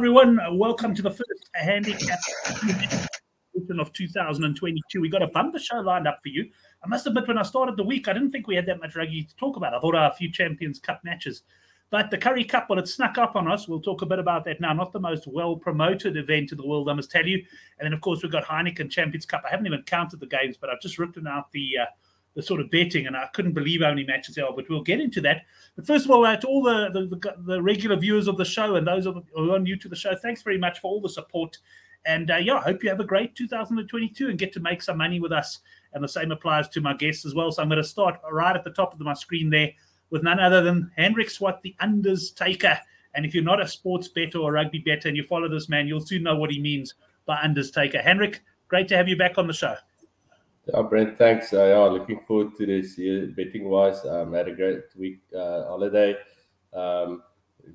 Everyone. Welcome to the first handicap edition of 2022. We got a bumper show lined up for you. I must admit, when I started the week, I didn't think we had that much rugby to talk about. I thought our few Champions Cup matches. But the Currie Cup, well, it snuck up on us. We'll talk a bit about that now. Not the most well promoted event in the world, I must tell you. And then, of course, we've got Heineken Champions Cup. I haven't even counted the games, but I've just written out the uh, the sort of betting, and I couldn't believe how many matches there are. But we'll get into that. But first of all, uh, to all the, the, the, regular viewers of the show and those who are new to the show, thanks very much for all the support. And uh, yeah, I hope you have a great 2022 and get to make some money with us. And the same applies to my guests as well. So I'm going to start right at the top of my screen there with none other than Hendrik Swart, the unders taker. And if you're not a sports better or rugby better and you follow this man, you'll soon know what he means by unders taker. Henrik, great to have you back on the show. Yeah, Brent, thanks. Uh, yeah, looking forward to this year betting wise. Um, had a great week uh, holiday. Um,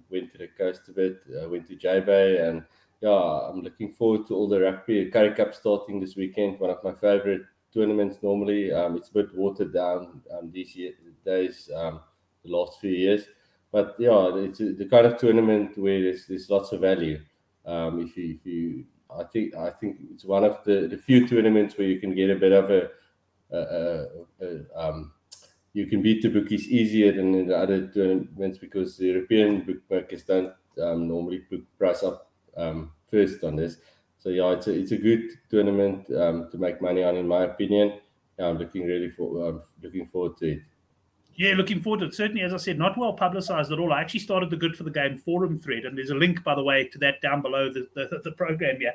went to the coast a bit, uh, went to J Bay, and yeah, I'm looking forward to all the rugby. Currie Cup starting this weekend, one of my favorite tournaments normally. Um, it's a bit watered down um, these year, days, um, the last few years. But yeah, it's a, the kind of tournament where there's, there's lots of value. Um, if you if you I think I think it's one of the, the few tournaments where you can get a bit of a, a, a, a um, you can beat the bookies easier than in the other tournaments because the European bookmakers don't um, normally book price up um, first on this. So yeah, it's a it's a good tournament um, to make money on, in my opinion. Yeah, I'm looking really for I'm looking forward to it. Yeah, looking forward to it. Certainly, as I said, not well publicized at all. I actually started the Good for the Game forum thread, and there's a link, by the way, to that down below the, the, the program here.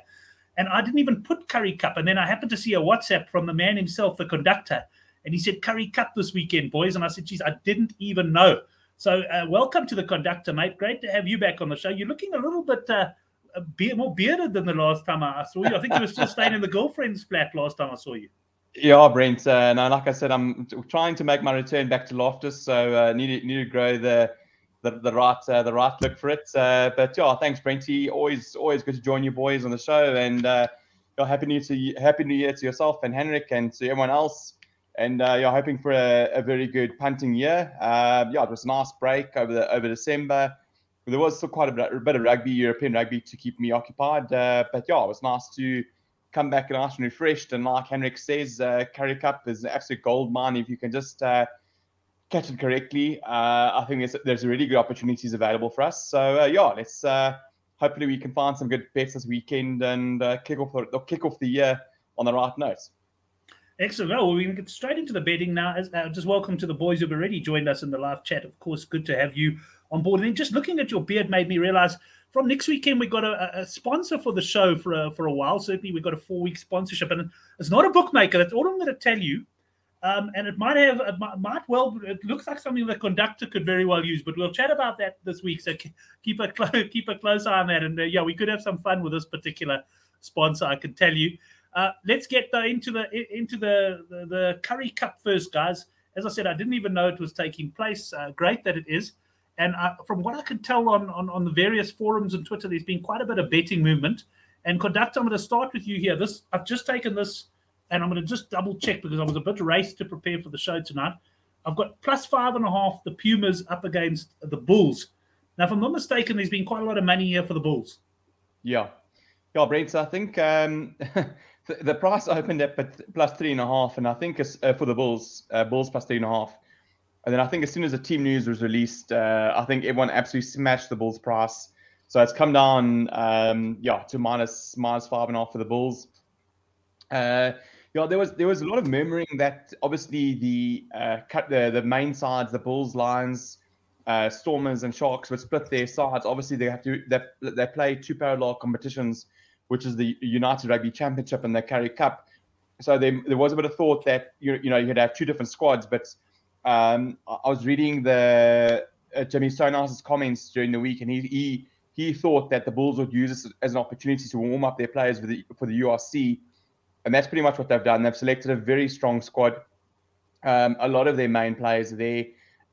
And I didn't even put Currie Cup. And then I happened to see a WhatsApp from the man himself, the conductor, and he said Currie Cup this weekend, boys. And I said, geez, I didn't even know. So uh, welcome to the conductor, mate. Great to have you back on the show. You're looking a little bit uh, more bearded than the last time I saw you. I think you were still staying in the girlfriend's flat last time I saw you. Yeah, Brent. Uh, now, like I said, I'm trying to make my return back to Loftus, so uh, need to, need to grow the the, the right uh, the right look for it. Uh, but yeah, thanks, Brenty. Always always good to join you boys on the show, and uh, yeah, happy new to happy new year to yourself and Henrik and to everyone else. And uh, you're hoping for a, a, very good punting year. Uh, yeah, it was a nice break over the over December. There was still quite a bit, a bit of rugby, European rugby, to keep me occupied. Uh, but yeah, it was nice to come back nice and refreshed. And like Henrik says, uh, Currie Cup is an absolute gold mine if you can just uh, catch it correctly. Uh, I think there's, there's really good opportunities available for us. So uh, yeah, let's uh, hopefully we can find some good bets this weekend and uh, kick off the, kick off the year on the right notes. Excellent. Well, we can get straight into the betting now. Uh, just welcome to the boys who've already joined us in the live chat. Of course, good to have you on board. And then just looking at your beard made me realize from next weekend, we've got a, a, sponsor for the show for a, for a while. Certainly, we've got a four week sponsorship, and it's not a bookmaker. That's all I'm going to tell you. Um, and it might have, it might, well, it looks like something the conductor could very well use. But we'll chat about that this week. So keep a keep a close eye on that. And uh, yeah, we could have some fun with this particular sponsor. I can tell you. Uh, let's get the, into the into the, the, the Currie Cup first, guys. As I said, I didn't even know it was taking place. Uh, great that it is. And I, from what I can tell on, on, on the various forums and Twitter, there's been quite a bit of betting movement. And conductor, I'm going to start with you here. This I've just taken this, and I'm going to just double check because I was a bit raced to prepare for the show tonight. I've got plus five and a half the Pumas up against the Bulls. Now, if I'm not mistaken, there's been quite a lot of money here for the Bulls. Yeah, yeah, Brent. So I think um, the, price opened at plus three and a half, and I think it's uh, for the Bulls, uh, Bulls plus three and a half. And then I think as soon as the team news was released, uh, I think everyone absolutely smashed the Bulls price. So it's come down, um, yeah, to minus minus five and a half for the Bulls. Uh, yeah, there was there was a lot of murmuring that obviously the uh, cut the the main sides, the Bulls, Lions, uh, Stormers, and Sharks would split their sides. Obviously, they have to they, they play two parallel competitions, which is the United Rugby Championship and the Currie Cup. So there, there was a bit of thought that you you know you could have two different squads, but um, I was reading the uh, Jimmy Stonehouse comments during the week, and he he he thought that the Bulls would use this as an opportunity to warm up their players for the for the URC, and that's pretty much what they've done. They've selected a very strong squad. Um, a lot of their main players are there.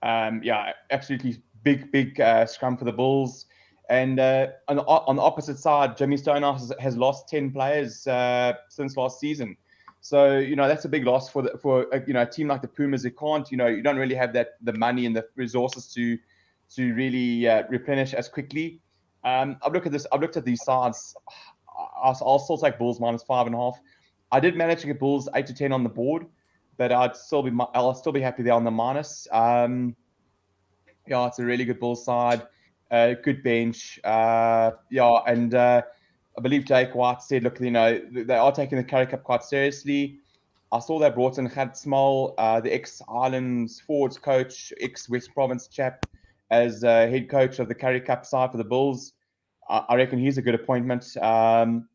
Um, yeah, absolutely big big uh, scrum for the Bulls. And uh, on, the, on the opposite side, Jimmy Stonehouse has, has lost ten players uh, since last season. So you know that's a big loss for the, for a, you know a team like the Pumas. It can't you know you don't really have that the money and the resources to to really uh, replenish as quickly. Um, I've looked at this. I've looked at these sides. I'll, I'll still take Bulls minus five and a half. I did manage to get Bulls eight to ten on the board, but I'd still be I'll still be happy there on the minus. Um, yeah, it's a really good Bulls side, uh, good bench. Uh, yeah, and uh, I believe Jake White said, look, you know, they are taking the Currie Cup quite seriously. I saw they brought in Had Small, uh, the ex Islands forwards coach, ex West Province chap, as uh, head coach of the Currie Cup side for the Bulls. I, I reckon he's a good appointment. Um,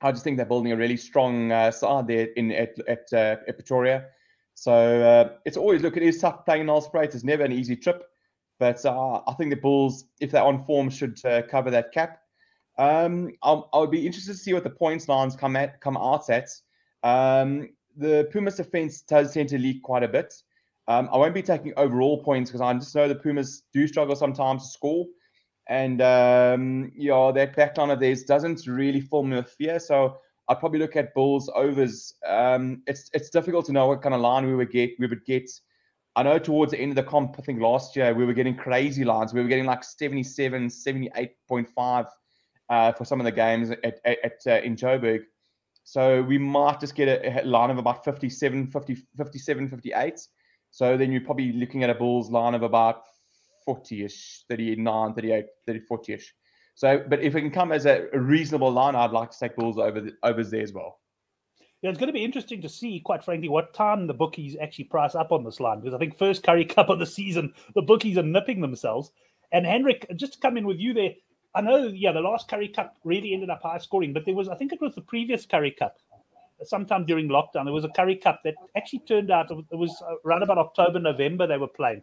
I just think they're building a really strong uh, side there in at at, uh, at Pretoria. So uh, it's always look, it is tough playing in Nelspruit. It's never an easy trip, but uh, I think the Bulls, if they're on form, should cover that cap. Um, I'll, I would be interested to see what the points lines come at come out at. Um, the Pumas defense does tend to leak quite a bit. Um, I won't be taking overall points because I just know the Pumas do struggle sometimes to score. And um, yeah, that backline of theirs doesn't really fill me with fear. So I'd probably look at Bulls overs. Um, it's it's difficult to know what kind of line we would get. We would get. I know towards the end of the comp, I think last year we were getting crazy lines. We were getting like 77, 78.5 uh, for some of the games at, at, at uh, in Joburg. So we might just get a, a, line of about 57, 50, 57, 58. So then you're probably looking at a Bulls line of about 40-ish, 39, 38, 30, 40-ish. So, but if it can come as a, reasonable line, I'd like to take Bulls over the, overs there as well. Yeah, it's going to be interesting to see, quite frankly, what time the bookies actually price up on this line because I think first Currie Cup of the season, the bookies are nipping themselves. And Henrik, just to come in with you there, I know, yeah, the last Currie Cup really ended up high scoring, but there was, I think it was the previous Currie Cup, sometime during lockdown, there was a Currie Cup that actually turned out, it was around about October, November they were playing.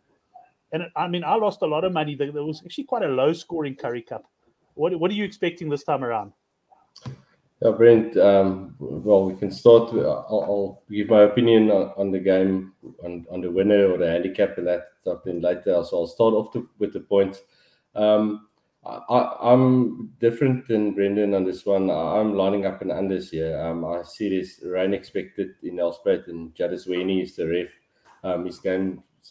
And I mean, I lost a lot of money. There was actually quite a low scoring Currie Cup. What, what are you expecting this time around? Yeah, Brent. Um, well, we can start. With, I'll, I'll, give my opinion on, the game, on, on the winner or the handicap, and that stuff then later. So I'll start off to, with the points. Um, I, am different than Brendan on this one. I'm lining up an unders here. Um, I see this rain expected in Nelspruit, and Jadis is the ref. Um, his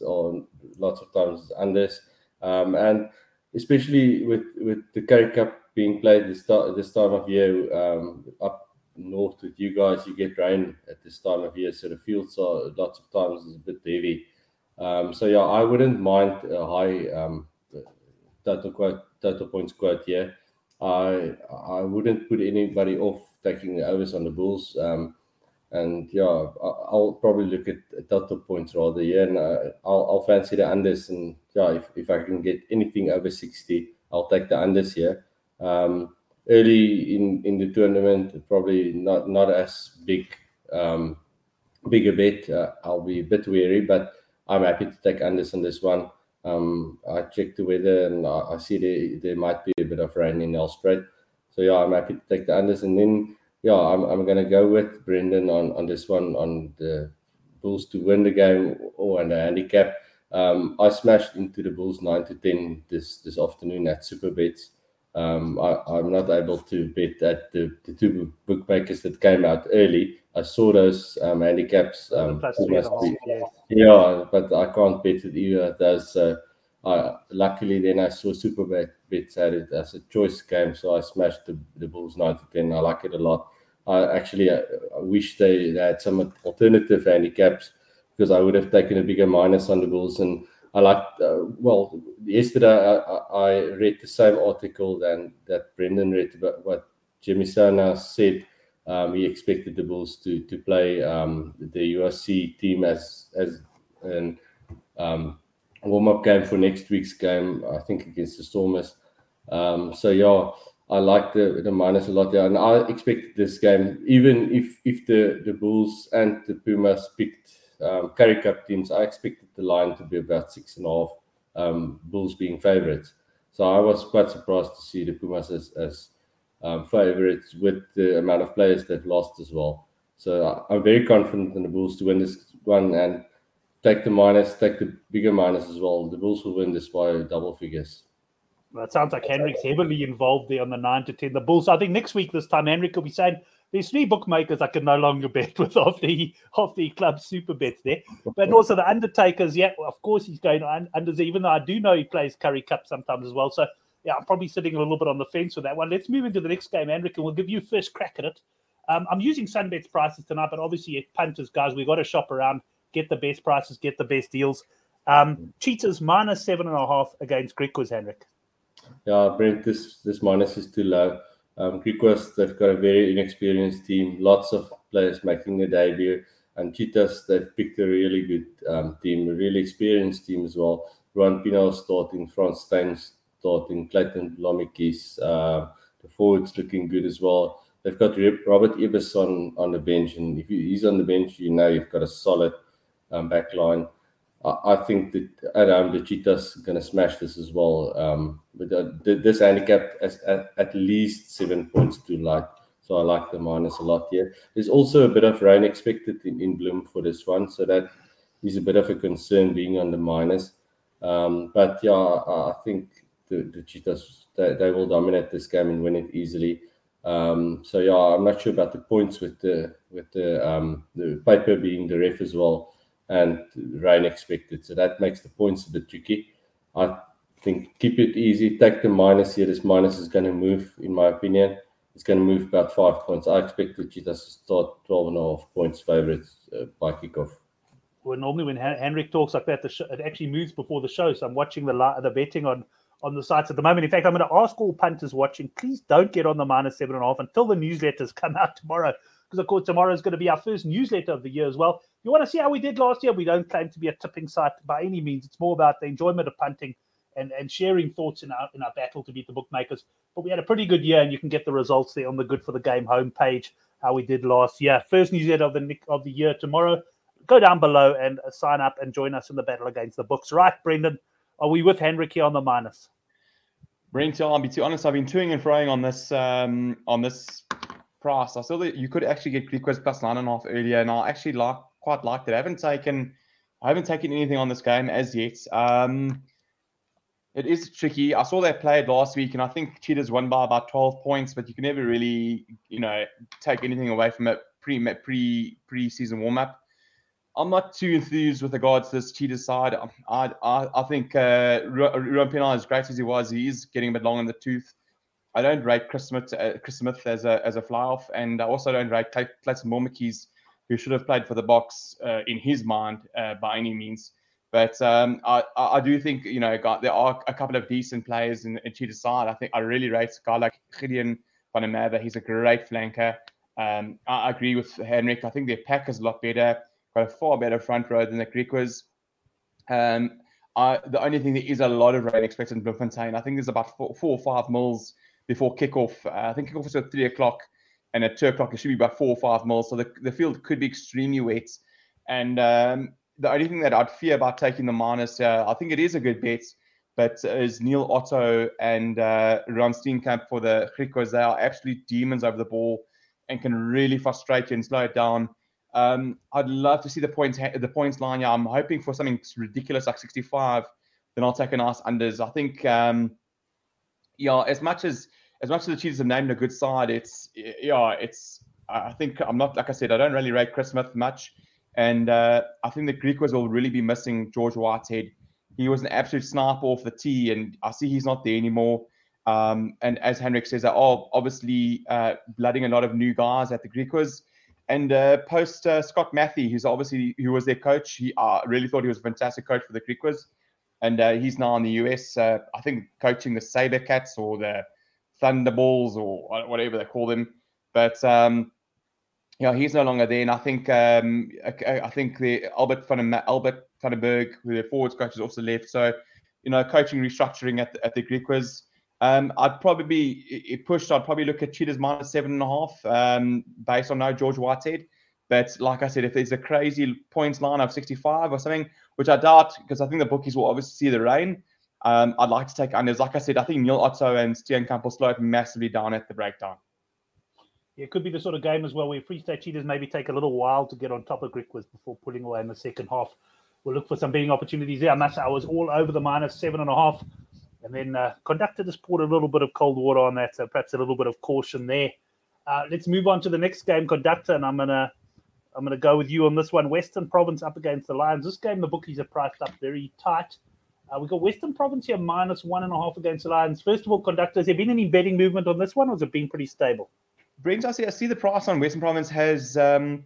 on lots of times unders, um, and especially with with the Currie Cup being played this this time of year um, up north with you guys, you get rain at this time of year, so the fields are lots of times is a bit heavy. Um, so yeah, I wouldn't mind a high um, total quote total points quote here. I I wouldn't put anybody off taking the overs on the Bulls. Um, and yeah, I'll probably look at total points rather. Yeah, and uh, I'll, I'll fancy the unders. And yeah, if, if I can get anything over 60, I'll take the unders here. Um, early in, in the tournament, probably not not as big um, bigger bet. Uh, I'll be a bit weary, but I'm happy to take unders on this one. Um, I checked the weather and I, I see there, there might be a bit of rain in Nelspruit. So yeah, I'm happy to take the unders. And then yeah, I'm, I'm going to go with Brendan on, on this one on the Bulls to win the game or on the handicap. Um, I smashed into the Bulls nine to ten this this afternoon at Supabets. Um, I, am not able to bet at the, the two bookmakers that came out early. I saw those um, handicaps. Um, be, yeah, but I can't bet it either. Those, uh, I, luckily, then I saw Super Bet bets had it as a choice game, so I smashed the, the Bulls 9 to 10. I like it a lot. I actually I, I wish they, they had some alternative handicaps because I would have taken a bigger minus on the Bulls and I like. Uh, well, yesterday I, I, read the same article than that Brendan read about what Jimmy Sana said. Um, he expected the Bulls to to play um, the USC team as as an um, warm up game for next week's game. I think against the Stormers. So yeah, I like the the minus a lot there, and I expected this game even if if the the Bulls and the Pumas picked um, Currie Cup teams, I expected the line to be about six and a half, um, Bulls being favourites. So I was quite surprised to see the Pumas as, as um, favourites with the amount of players they've lost as well. So I'm very confident in the Bulls to win this one and take the minus, take the bigger minus as well. The Bulls will win this by double figures. Well, it sounds like Henrik's heavily involved there on the nine to ten. The Bulls. I think next week this time Henrik will be saying there's three bookmakers I can no longer bet with off the off the club Supabets there. But also the Undertakers, yeah, of course he's going on unders, even though I do know he plays Currie Cup sometimes as well. So yeah, I'm probably sitting a little bit on the fence with that one. Let's move into the next game, Hendrik, and we'll give you first crack at it. Um, I'm using Sunbet's prices tonight, but obviously, punters, guys, we've got to shop around, get the best prices, get the best deals. Um, Cheetahs minus seven and a half against Griquas, Henrik. Yeah, Brent, this this minus is too low. Um, Griquas, they've got a very inexperienced team, lots of players making their debut. And Cheetahs, they've picked a really good um, team, a really experienced team as well. Ruan Pienaar starting, Frans Steyn starting, Clayton Blommetjies, uh, the forwards looking good as well. They've got Robert Ibis on, on the bench, and if he's on the bench, you know you've got a solid um, back line. I, I think that at home the Cheetahs going to smash this as well. Um, but uh, this handicap is at, at least seven points too light. So I like the minus a lot here. There's also a bit of rain expected in, in Bloem for this one, so that is a bit of a concern being on the minus. Um, but yeah, I, I think the, the Cheetahs they, they, will dominate this game and win it easily. Um, so yeah, I'm not sure about the points with the with the um, the Peyper being the ref as well and rain expected. So that makes the points a bit tricky. I think keep it easy. Take the minus here. This minus is going to move, in my opinion it's going to move about five points. I expect the Cheetahs to start 12 and a half points favourites uh, by kickoff. Well, normally when Hendrik talks like that, the show, it actually moves before the show. So I'm watching the the betting on on the sites at the moment. In fact, I'm going to ask all punters watching, please don't get on the minus seven and a half until the newsletters come out tomorrow. Because of course tomorrow is going to be our first newsletter of the year as well. You want to see how we did last year? We don't claim to be a tipping site by any means. It's more about the enjoyment of punting and, and sharing thoughts in our in our battle to beat the bookmakers. But we had a pretty good year, and you can get the results there on the Good for the Game homepage. How we did last year. First newsletter of the of the year tomorrow. Go down below and sign up and join us in the battle against the books. Right, Brendan? Are we with Hendrik here on the minus? Brent, I'll be too honest. I've been toing and froing on this um, on this price. I saw that you could actually get Griquas plus nine and a half earlier, and I actually like quite liked it. I haven't taken I haven't taken anything on this game as yet. Um, it is tricky. I saw they played last week, and I think Cheetahs won by about 12 points, but you can never really, you know, take anything away from it pre pre pre season warm up. I'm not too enthused with regards to this Cheetahs side. I I, I think uh, Ruan as great as he was, he is getting a bit long in the tooth. I don't rate Chris Smith, uh, Chris Smith as a as a fly off, and I also don't rate Clayton Blommetjies, who should have played for the Boks uh, in his mind uh, by any means. But um, I, I do think you know got, there are a couple of decent players in, in Cheetah side. I think I really rate a guy like Gideon van. He's a great flanker. Um, I agree with Henrik. I think their pack is a lot better. Got a far better front row than the Griquas. Um, I, the only thing that is a lot of rain expected in Bloemfontein. I think there's about four, four or five mils before kickoff. Uh, I think kickoff is at three o'clock, and at two o'clock it should be about four or five mils. So the, the field could be extremely wet. And um, the only thing that I'd fear about taking the minus, uh, I think it is a good bet, but is Neil Otto and uh, Ron Steenkamp for the Griquas. They are absolute demons over the ball and can really frustrate you and slow it down. Um, I'd love to see the points the points line. Yeah, I'm hoping for something ridiculous like 65. Then I'll take a nice unders. I think, um, yeah, as much as as much as the Cheetahs have named a good side, it's yeah, it's. I think I'm not like I said. I don't really rate Chris Smith much. And uh, I think the Griquas will really be missing George Whitehead. He was an absolute sniper off the tee, and I see he's not there anymore. Um, and as Hendrik says, they're obviously uh, blooding a lot of new guys at the Griquas. And uh, post uh, Scott Mathie, who's obviously who was their coach, he uh, really thought he was a fantastic coach for the Griquas. And uh, he's now in the US, I think, coaching the Sabercats or the Thunderballs or whatever they call them. But um, yeah, he's no longer there, and I think um, I, I think the Albert van Albert van den Berg, who the forwards coach, has also left. So, you know, coaching restructuring at the, at the Griquas. Um, I'd probably be pushed. I'd probably look at Cheetahs minus seven and a half, um, based on no George Whitehead. But like I said, if there's a crazy points line of 65 or something, which I doubt, because I think the bookies will obviously see the rain. Um, I'd like to take unders. Like I said, I think Neil Otto and will slow it massively down at the breakdown Yeah, it could be the sort of game as well where Free State Cheetahs maybe take a little while to get on top of Griquas before pulling away in the second half. We'll look for some betting opportunities there. I must I was all over the minus seven and a half. And then uh, conductor just poured a little bit of cold water on that, so perhaps a little bit of caution there. Uh, let's move on to the next game, conductor, and I'm gonna I'm gonna go with you on this one. Western Province up against the Lions. This game, the bookies are priced up very tight. Uh, we've got Western Province here minus one and a half against the Lions. First of all, conductor, has there been any betting movement on this one, or has it been pretty stable? Brent, I see, I see the price on Western Province has um,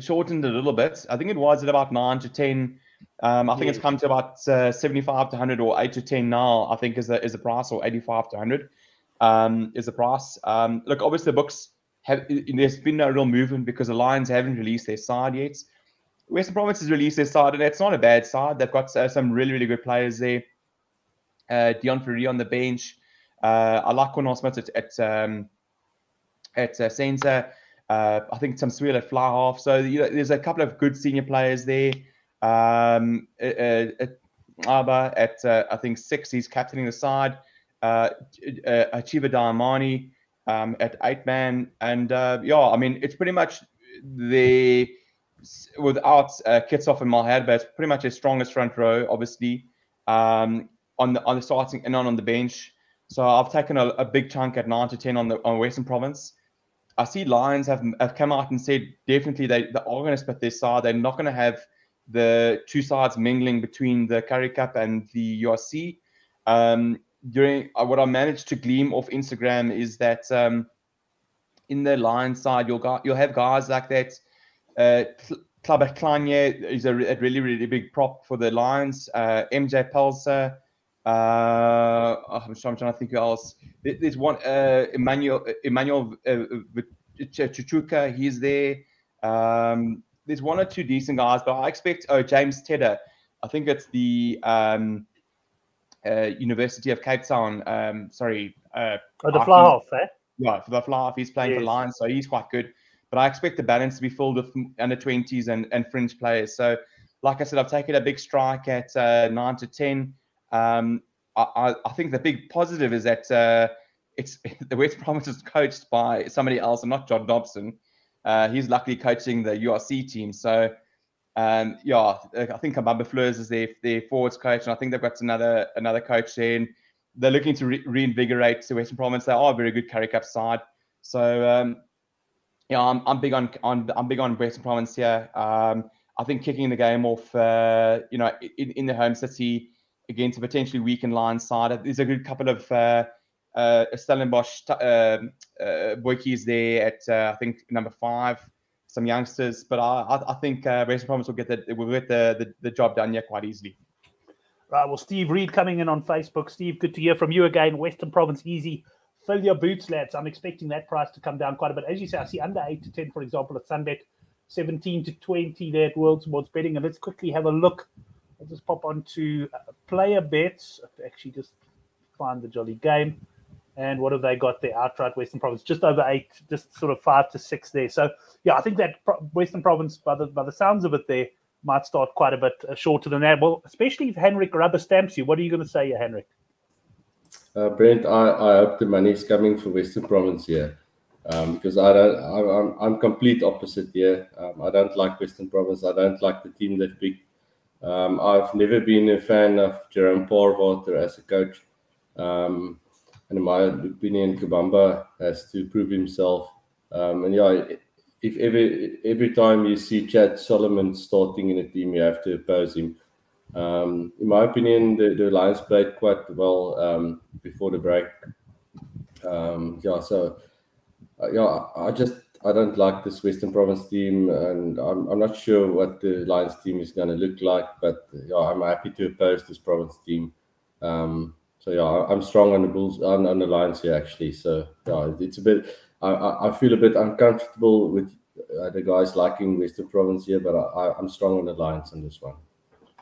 shortened a little bit. I think it was at about nine to ten. Um, I think it's come to about uh, 75 to 100 or 8 to 10 now, I think is the, is the price, or 85 to 100 um, is the price. Um, look, obviously, the books have, there's been no real movement because the Lions haven't released their side yet. Western Province has released their side, and it's not a bad side. They've got uh, some really, really good players there. Uh, Deon Fourie on the bench. Uh, I like Cornel Smith at at, um, at uh, centre. Uh, I think Tim Swiel at fly half. So you know, there's a couple of good senior players there. Um, uh, uh, Aba at uh, I think six, he's captaining the side. Uh, uh, Achiva Diamani um, at eight man, and uh, yeah, I mean it's pretty much the without uh, Kitshoff and Malherbe, it's pretty much his strongest front row, obviously, um, on the on the starting and on on the bench. So I've taken a, a, big chunk at nine to ten on the on Western Province. I see Lions have have come out and said definitely they, they are going to split their side. They're not going to have the two sides mingling between the Currie Cup and the URC. Um, during uh, what I managed to glean off Instagram is that um, in the Lions side, you'll got you'll have guys like that uh, Club is a, a, really, really big prop for the Lions. Uh, MJ Pelser. Uh, oh, I'm, trying, to think who else. There's one, uh, Emmanuel Emmanuel uh, Tshituka. He's there. Um, there's one or two decent guys, but I expect. Oh, James Tedder. I think it's the um, uh, University of Cape Town. Um, sorry. Uh, oh, the fly off, eh? Yeah, for the fly half, He's playing yes. for Lions, so he's quite good but I expect the balance to be filled with under 20s and, and fringe players. So, like I said, I've taken a big strike at uh, 9 to 10. Um, I, I, think the big positive is that uh, it's the West Province is coached by somebody else and not John Dobson. Uh, he's luckily coaching the URC team. So, um, yeah, I think Kabamba Floors is their, their forwards coach, and I think they've got another another coach. And they're looking to re- reinvigorate the Western Province. They are a very good Currie Cup side. So, um, yeah, I'm, I'm big on, on I'm big on Western Province here. Um, I think kicking the game off, uh, you know, in, in, the home city against a potentially weakened line side. There's a good couple of uh, uh, Stellenbosch uh, uh, boykies there at uh, I think number five. Some youngsters, but I, I, think uh, Western Province will get the will get the, the, the job done here quite easily. Right. Well, Steve Reed coming in on Facebook. Steve, good to hear from you again. Western Province easy fill your boots, lads. I'm expecting that price to come down quite a bit. As you say, I see under 8 to 10, for example, at Sunbet, 17 to 20 there at World Sports Betting. And let's quickly have a look. I'll just pop onto uh, PlayaBets. Actually, just find the jolly game. And what have they got there? Outright Western Province, just over eight, just sort of five to six there. So, yeah, I think that Western Province, by the, by the sounds of it there, might start quite a bit uh, shorter than that. Well, especially if Henrik rubber stamps you. What are you going to say, Henrik? Uh, Brent, I, I hope the money is coming for Western Province here. Um, because I don't, I, I'm, I'm complete opposite here. Um, I don't like Western Province. I don't like the team they've picked. Um, I've never been a fan of Jerome Paarwater as a coach. Um, and in my opinion, Kabamba has to prove himself. Um, and yeah, if every every time you see Chad Solomon starting in a team, you have to oppose him. Um, in my opinion, the, the Lions played quite well um, before the break. Um, yeah, so uh, yeah, I just I don't like this Western Province team, and I'm, I'm not sure what the Lions team is going to look like. But yeah, I'm happy to oppose this Province team. Um, so yeah, I'm strong on the Bulls on, on the Lions here actually. So yeah, it's a bit. I, I feel a bit uncomfortable with uh, the guys liking Western Province here, but I, I'm strong on the Lions on this one.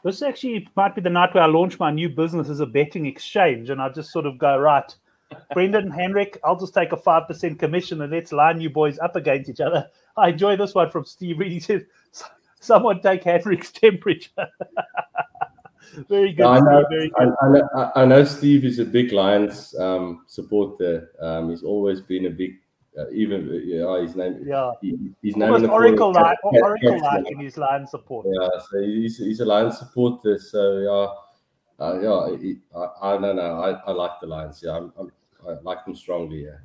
This actually might be the night where I launch my new business as a betting exchange, and I just sort of go right. Brendan Henrik, I'll just take a five percent commission and let's line you boys up against each other. I enjoy this one from Steve. He said, "Someone take Henrik's temperature." Very good. I know, very good. I, I, know, I, know, Steve is a big Lions um, supporter. Um, he's always been a big uh, even yeah, his name. Yeah, he, his name. Oracle line, Oracle line in his line support. Yeah, so he's he's a line supporter. So yeah, uh, yeah. He, I, I don't know. I, I like the Lions. Yeah, I'm, I'm, i like them strongly. Yeah.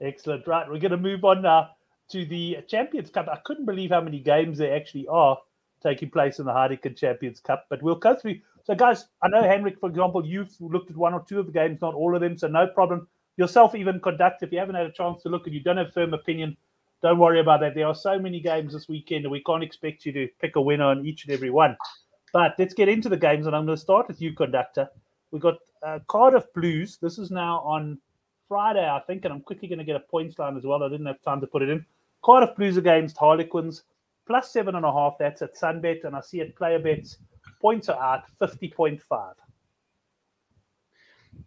Excellent. Right, we're going to move on now to the Champions Cup. I couldn't believe how many games there actually are taking place in the Heineken Champions Cup. But we'll go through So, guys, I know Henrik, for example, you've looked at one or two of the games, not all of them, so no problem. Yourself, even conduct if you haven't had a chance to look and you don't have firm opinion. Don't worry about that. There are so many games this weekend, and we can't expect you to pick a winner on each and every one. But let's get into the games, and I'm going to start with you, conductor. We've got uh, Cardiff Blues. This is now on Friday, I think, and I'm quickly going to get a points line as well. I didn't have time to put it in. Cardiff Blues against Harlequins, plus seven and a half. That's at Sunbet, and I see at PlayaBets points are out fifty point five.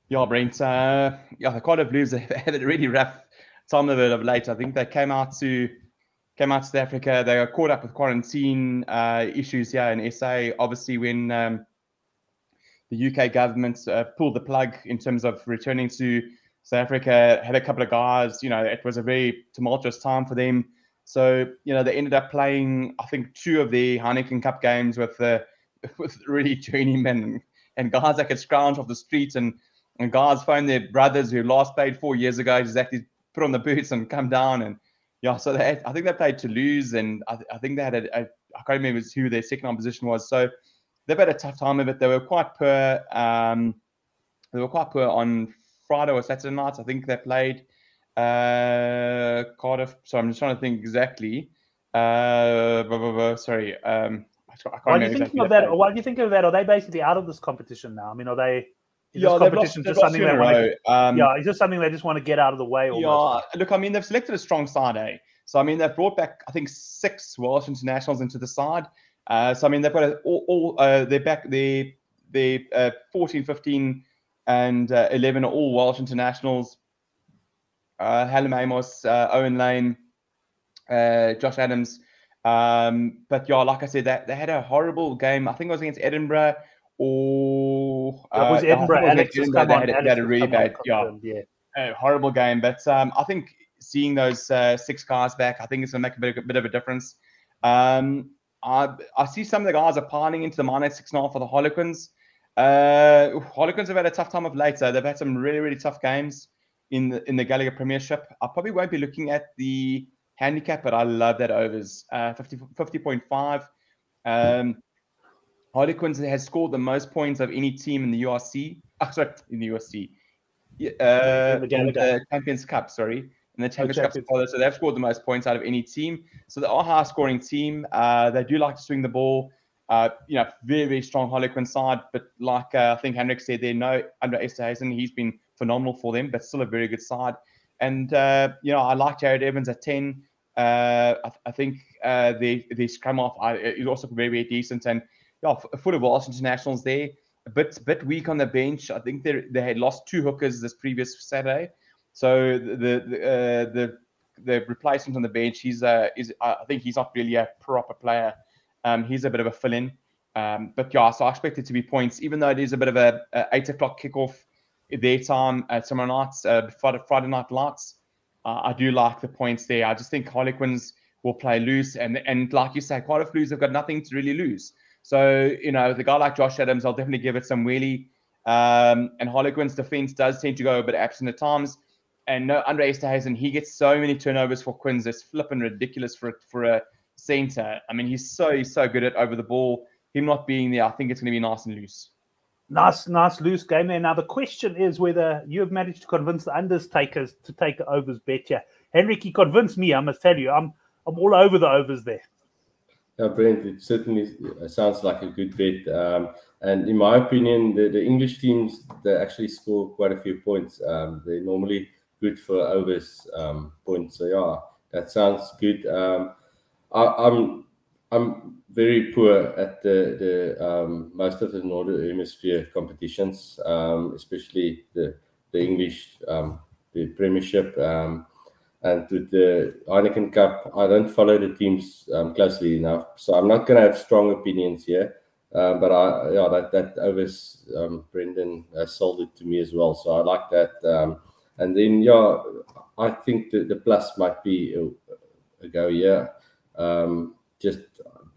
Yeah, Brent. Uh, yeah, the Cardiff Blues have had a really rough time of it of late. I think they came out to came out to South Africa. They were caught up with quarantine uh, issues here in SA. Obviously, when um, the UK government uh, pulled the plug in terms of returning to South Africa, had a couple of guys. You know, it was a very tumultuous time for them. So you know, they ended up playing, I think, two of the Heineken Cup games with uh, with really journeymen and guys that could scrounge off the streets and and guys phone their brothers who last played four years ago, exactly put on the boots and come down and yeah. So they, I think they played Toulouse and I, I think they had a, a I can't remember who their second opposition was. So they've had a tough time of it. They were quite poor. Um, they were quite poor on Friday or Saturday nights. I think they played uh, Cardiff. So I'm just trying to think exactly. Uh, blah, blah, blah, sorry. Um, why are you thinking exactly of that? Why do you think of that? Are they basically out of this competition now? I mean, are they? Is yeah, competition lost, just something they want to, um, Yeah, is this something they just want to get out of the way? Almost? Yeah, look, I mean, they've selected a strong side, eh? So I mean, they've brought back I think six Welsh internationals into the side. Uh, so I mean, they've got a, all, all uh, they're back. They they uh, 14, 15, and uh, 11 are all Welsh internationals. Uh, Amos, uh, Owen Lane, uh, Josh Adams. Um, but yeah, like I said, that they had a horrible game. I think it was against Edinburgh or uh, it was Edinburgh. Alex Edinburgh, they had, they had a really bad, yeah, yeah. horrible game. But um, I think seeing those uh, six guys back, I think it's going to make a bit, a bit of a difference. Um, I, I see some of the guys are piling into the minus six now for the Harlequins. Uh, Harlequins have had a tough time of late. So they've had some really, really tough games in the in the Gallagher Premiership. I probably won't be looking at the handicap, but I love that overs uh, 50, 50.5. Um, Harlequins has scored the most points of any team in the URC. Oh, sorry, in the URC. Uh, in the, in the Champions Cup, sorry. In the Champions oh, Cup, so they've scored the most points out of any team. So they are a high scoring team. Uh, they do like to swing the ball. Uh, you know, very, very strong Harlequin side. But like uh, I think Henrik said, there no Andre Esterhuizen. He's been phenomenal for them, but still a very good side. And uh, you know, I like Jarrod Evans at ten. Uh, I, I, think uh, the scrum off is also very, very decent. And yeah, for the Welsh internationals there, a bit bit weak on the bench. I think they they had lost two hookers this previous Saturday, so the the uh, the, the replacement on the bench, he's uh, is I think he's not really a proper player. Um, he's a bit of a fill-in. Um, but yeah, so I expect it to be points, even though it is a bit of a, a eight o'clock kickoff their time at tomorrow night, uh, Friday, night lights. Uh, I do like the points there. I just think Harlequins will play loose, and and like you say, Cardiff Blues have got nothing to really lose. So, you know, the guy like Josh Adams, I'll definitely give it some wheelie. Um, and Harlequin's defense does tend to go a bit absent at times. And no, Andre Esterhuizen, he gets so many turnovers for Quins. It's flipping ridiculous for for a center. I mean, he's so so good at over the ball. Him not being there, I think it's going to be nice and loose. Nice, nice loose game there. Now the question is whether you have managed to convince the undertakers to take the overs bet here. Henrik, he convinced me. I must tell you, I'm I'm all over the overs there. Yeah, Brent, it certainly sounds like a good bet. Um, and in my opinion, the, the English teams they actually score quite a few points. Um, they're normally good for overs um, points. So yeah, that sounds good. Um, I, I'm I'm very poor at the the um, most of the northern hemisphere competitions, um, especially the the English the Premiership. Um, and with the Heineken Cup, I don't follow the teams um, closely enough, so I'm not going to have strong opinions here. Uh, but I, yeah, that that overs um, Brendan has sold it to me as well, so I like that. Um, and then yeah, I think the, the plus might be a, a go yeah, um, just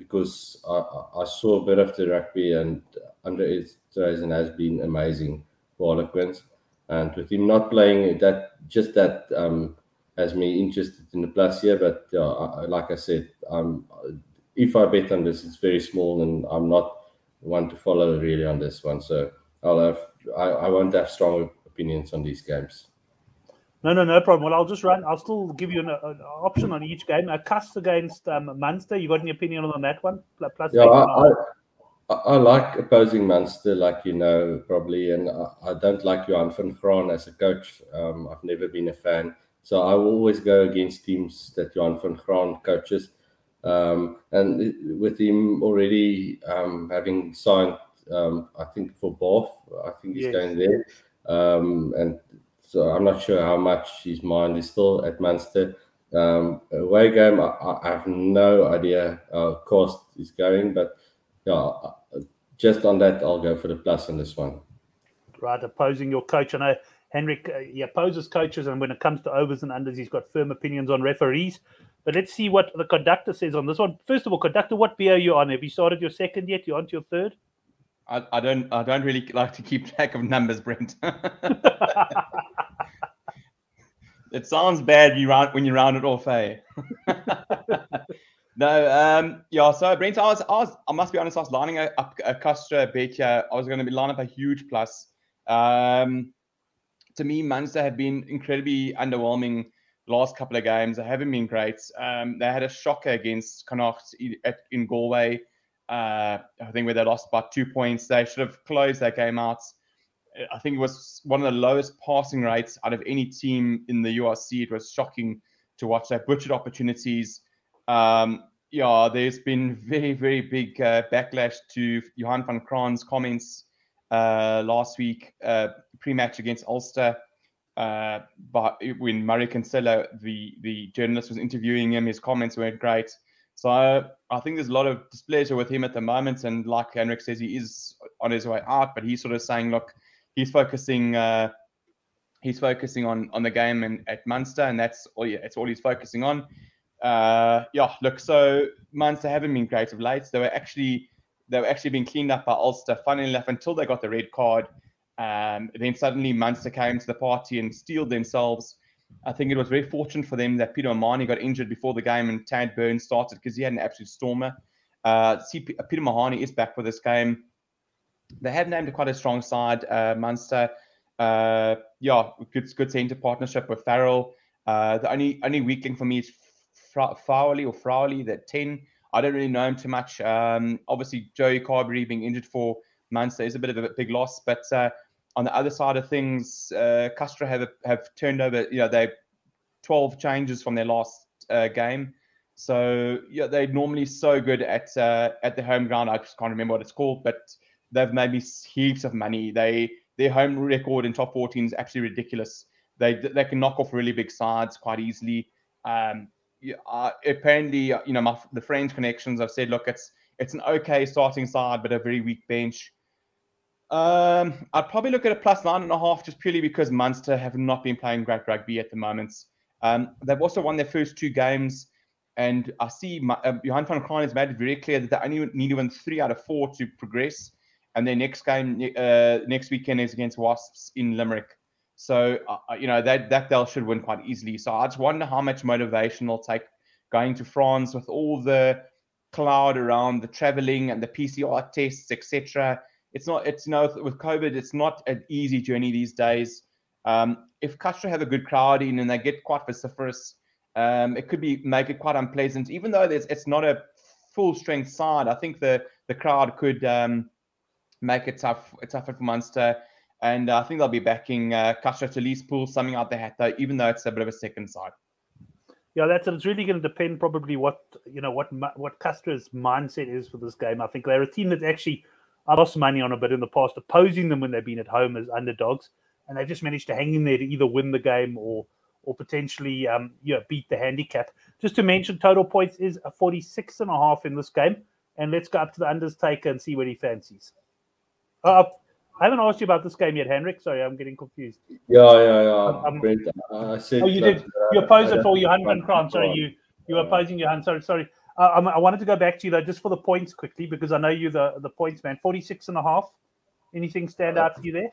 because I, I saw a bit of the rugby and Andre Esterhuizen has been amazing for Harlequins, and with him not playing that just that um, has me interested in the plus here. But uh, like I said, if I bet on this, it's very small, and I'm not one to follow really on this one. So I'll have I, I won't have strong opinions on these games. No, no, no problem. Well, I'll just run. I'll still give you an, an option on each game. A cast against um, Munster. You got any opinion on that one? Plus, yeah, I, I, I, like opposing Munster, like you know, probably, and I, I don't like Johan van Graan as a coach. Um, I've never been a fan, so I will always go against teams that Johan van Graan coaches. Um, and with him already um, having signed, um, I think for Bath, I think he's yes. going there. Um, and so I'm not sure how much his mind is still at Munster. Um, away game, I, I, have no idea how cost is going, but yeah, just on that, I'll go for the plus on this one. Right, opposing your coach. I know Henrik, uh, he opposes coaches, and when it comes to overs and unders, he's got firm opinions on referees. But let's see what the conductor says on this one. First of all, conductor, what beer are you on? Have you started your second yet? You're on to your third? I, I don't. I don't really like to keep track of numbers, Brent. it sounds bad you round when you round it off, eh? no, um, yeah. So Brent, I was, I was, I must be honest, I was lining up a Castres bet here. I was going to be lining up a huge plus. Um, to me, Munster have been incredibly underwhelming last couple of games. They haven't been great. Um, they had a shocker against Connacht in Galway. Uh, I think where they lost by two points. They should have closed that game out. I think it was one of the lowest passing rates out of any team in the URC. It was shocking to watch. They butchered opportunities. Um, yeah, there's been very, very big uh, backlash to Johan van Graan's comments uh, last week, uh, pre-match against Ulster. Uh, but when Murray Kinsella, the the journalist, was interviewing him, his comments weren't great. So I think there's a lot of displeasure with him at the moment, and like Henrik says, he is on his way out. But he's sort of saying, look, he's focusing, uh, he's focusing on on the game and at Munster, and that's all. Yeah, it's all he's focusing on. Uh, yeah, look, so Munster haven't been great of late. They were actually they were actually being cleaned up by Ulster. Funnily enough, until they got the red card um, then suddenly Munster came to the party and steeled themselves. I think it was very fortunate for them that Peter O'Mahony got injured before the game and Tad Burns started because he had an absolute stormer. Uh, see, Peter Mahony is back for this game. They have named quite a strong side, uh, Munster. Uh, yeah, good, good centre partnership with Farrell. Uh, the only only weakling for me is Fowley or Frowley, that 10. I don't really know him too much. Um, obviously, Joey Carbery being injured for Munster is a bit of a big loss, but uh, on the other side of things, uh, Castres have have turned over. You know, they 12 changes from their last uh, game. So yeah, they're normally so good at uh, at the home ground. I just can't remember what it's called, but they've made me heaps of money. They their home record in top 14 is absolutely ridiculous. They they can knock off really big sides quite easily. Um, uh, apparently, you know, my the French connections. I've said, look, it's it's an okay starting side, but a very weak bench. Um, I'd probably look at a plus nine and a half just purely because Munster have not been playing great rugby at the moment. Um, they've also won their first two games, and I see my, uh, Johan van Graan has made it very clear that they only need to win three out of four to progress. And their next game uh, next weekend is against Wasps in Limerick. So uh, you know that that they should win quite easily. So I just wonder how much motivation they'll take going to France with all the cloud around the traveling and the PCR tests, etc it's not it's you know with covid it's not an easy journey these days um, if Castres have a good crowd in and they get quite vociferous um, it could be make it quite unpleasant even though it's not a full strength side i think the the crowd could um, make it tough tougher for munster and uh, i think they'll be backing uh, to least pull something out their hat though even though it's a bit of a second side yeah, that's it's really going to depend probably what you know what what Castres's mindset is for this game. I think they're a team that's actually I lost money on a bit in the past, opposing them when they've been at home as underdogs, and they've just managed to hang in there to either win the game or or potentially um, yeah, beat the handicap. Just to mention, total points is a 46 and a half in this game. And let's go up to the unders taker and see what he fancies. Uh, I haven't asked you about this game yet, Henrik. Sorry, I'm getting confused. Yeah, yeah, yeah. Um, Brent, I said oh, you did. You opposed it for Johan van Graan. Sorry, you you were opposing Johan. Sorry, sorry. Uh, I wanted to go back to you though, just for the points quickly, because I know you the the points man. 46 and a half. Anything stand out for you there?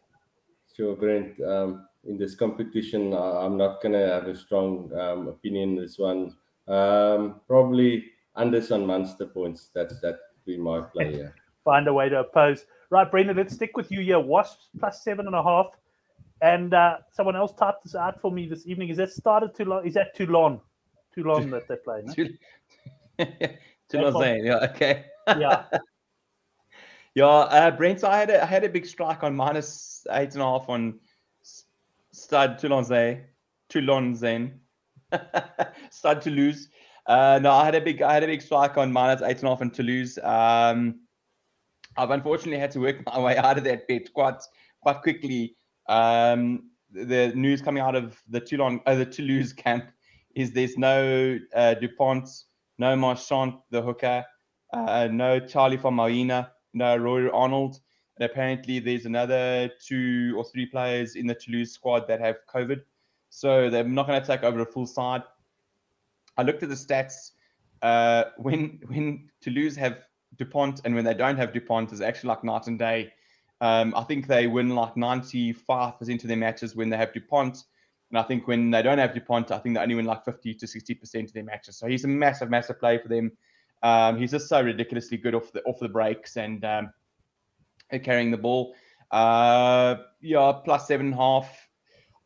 Sure, Brent. Um, in this competition, I'm not gonna have a strong um, opinion in this one. Um, probably Anderson Munster points. That that be my play. Yeah. find a way to oppose. Right, Brendan, let's stick with you here. Wasps plus seven and a half. And uh, someone else typed this out for me this evening. Is that started too long? Is that Toulon? Toulon that they're playing? Toulon, yeah, okay. yeah. Yeah, uh, Brent, I had a, I had a big strike on minus eight and a half on Stade Toulon, Toulon Zen. Stade Toulouse. Uh, no, I had a big I had a big strike on minus eight and a half on Toulouse. Um, I've unfortunately had to work my way out of that bet quite quite quickly. Um, the news coming out of the Toulon, uh, the Toulouse camp is there's no uh, Dupont, no Marchand, the hooker, uh, no Charlie from Marina no Rory Arnold. And apparently, there's another two or three players in the Toulouse squad that have COVID. So they're not going to take over the full side. I looked at the stats. Uh, when when Toulouse have Dupont and when they don't have Dupont is actually like night and day. Um, I think they win like 95% of their matches when they have Dupont. And I think when they don't have Dupont, I think they only win like 50 to 60% of their matches. So he's a massive, massive play for them. Um, he's just so ridiculously good off the off the breaks and um, carrying the ball. Uh, yeah, plus seven and a half.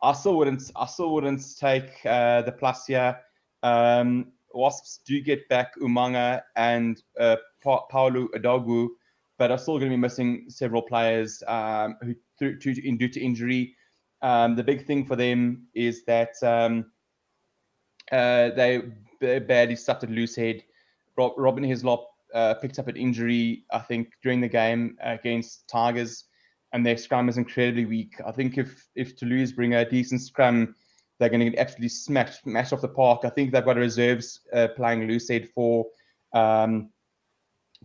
I still wouldn't. I still wouldn't take uh, the plus here. Um, Wasps do get back Umaga and uh, pa- Paolo Odogwu, but are still going to be missing several players um, who through, to, in, due to injury. Um, the big thing for them is that um, uh, they badly suffered loose head Rob- Robin Hislop uh, picked up an injury, I think, during the game against Tigers, and their scrum is incredibly weak. I think if if Toulouse bring a decent scrum, they're going to get absolutely smashed, smashed off the park. I think they've got reserves uh, playing Lucid for um,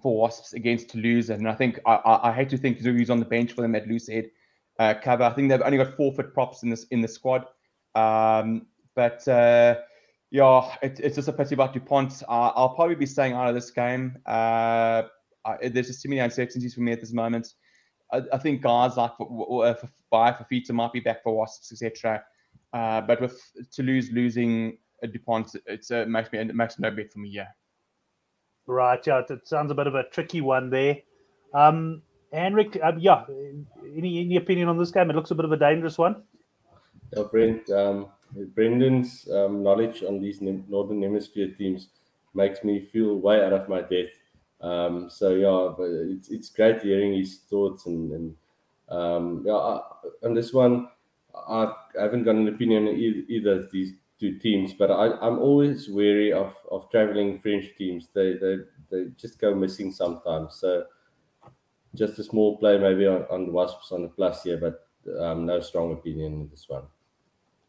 for Wasps against Toulouse, and I think I, I, I hate to think who's on the bench for them at Lucid uh, cover. I think they've only got four-foot props in this in the squad, um, but. Uh, yeah, it, it's just a pity about Dupont. Uh, I'll probably be staying out of this game. Uh, I, there's just too many uncertainties for me at this moment. I, I think guys like for, for, for Fifita might be back for Wasps, etc. Uh, but with Toulouse losing Dupont, it's a makes me it makes no bet for me. Yeah. Right. Yeah. It sounds a bit of a tricky one there. Um, Henrik, um, yeah. Any any opinion on this game? It looks a bit of a dangerous one. Yeah, Brent. Um, Brendan's um, knowledge on these Northern Hemisphere teams makes me feel way out of my depth. Um, so yeah, but it's it's great hearing his thoughts and, and um, yeah, I, on this one, I haven't got an opinion either, either these two teams, but I, I'm always wary of, of traveling French teams. They, they they just go missing sometimes. So just a small play maybe on, on the Wasps on the plus here, but um, no strong opinion in this one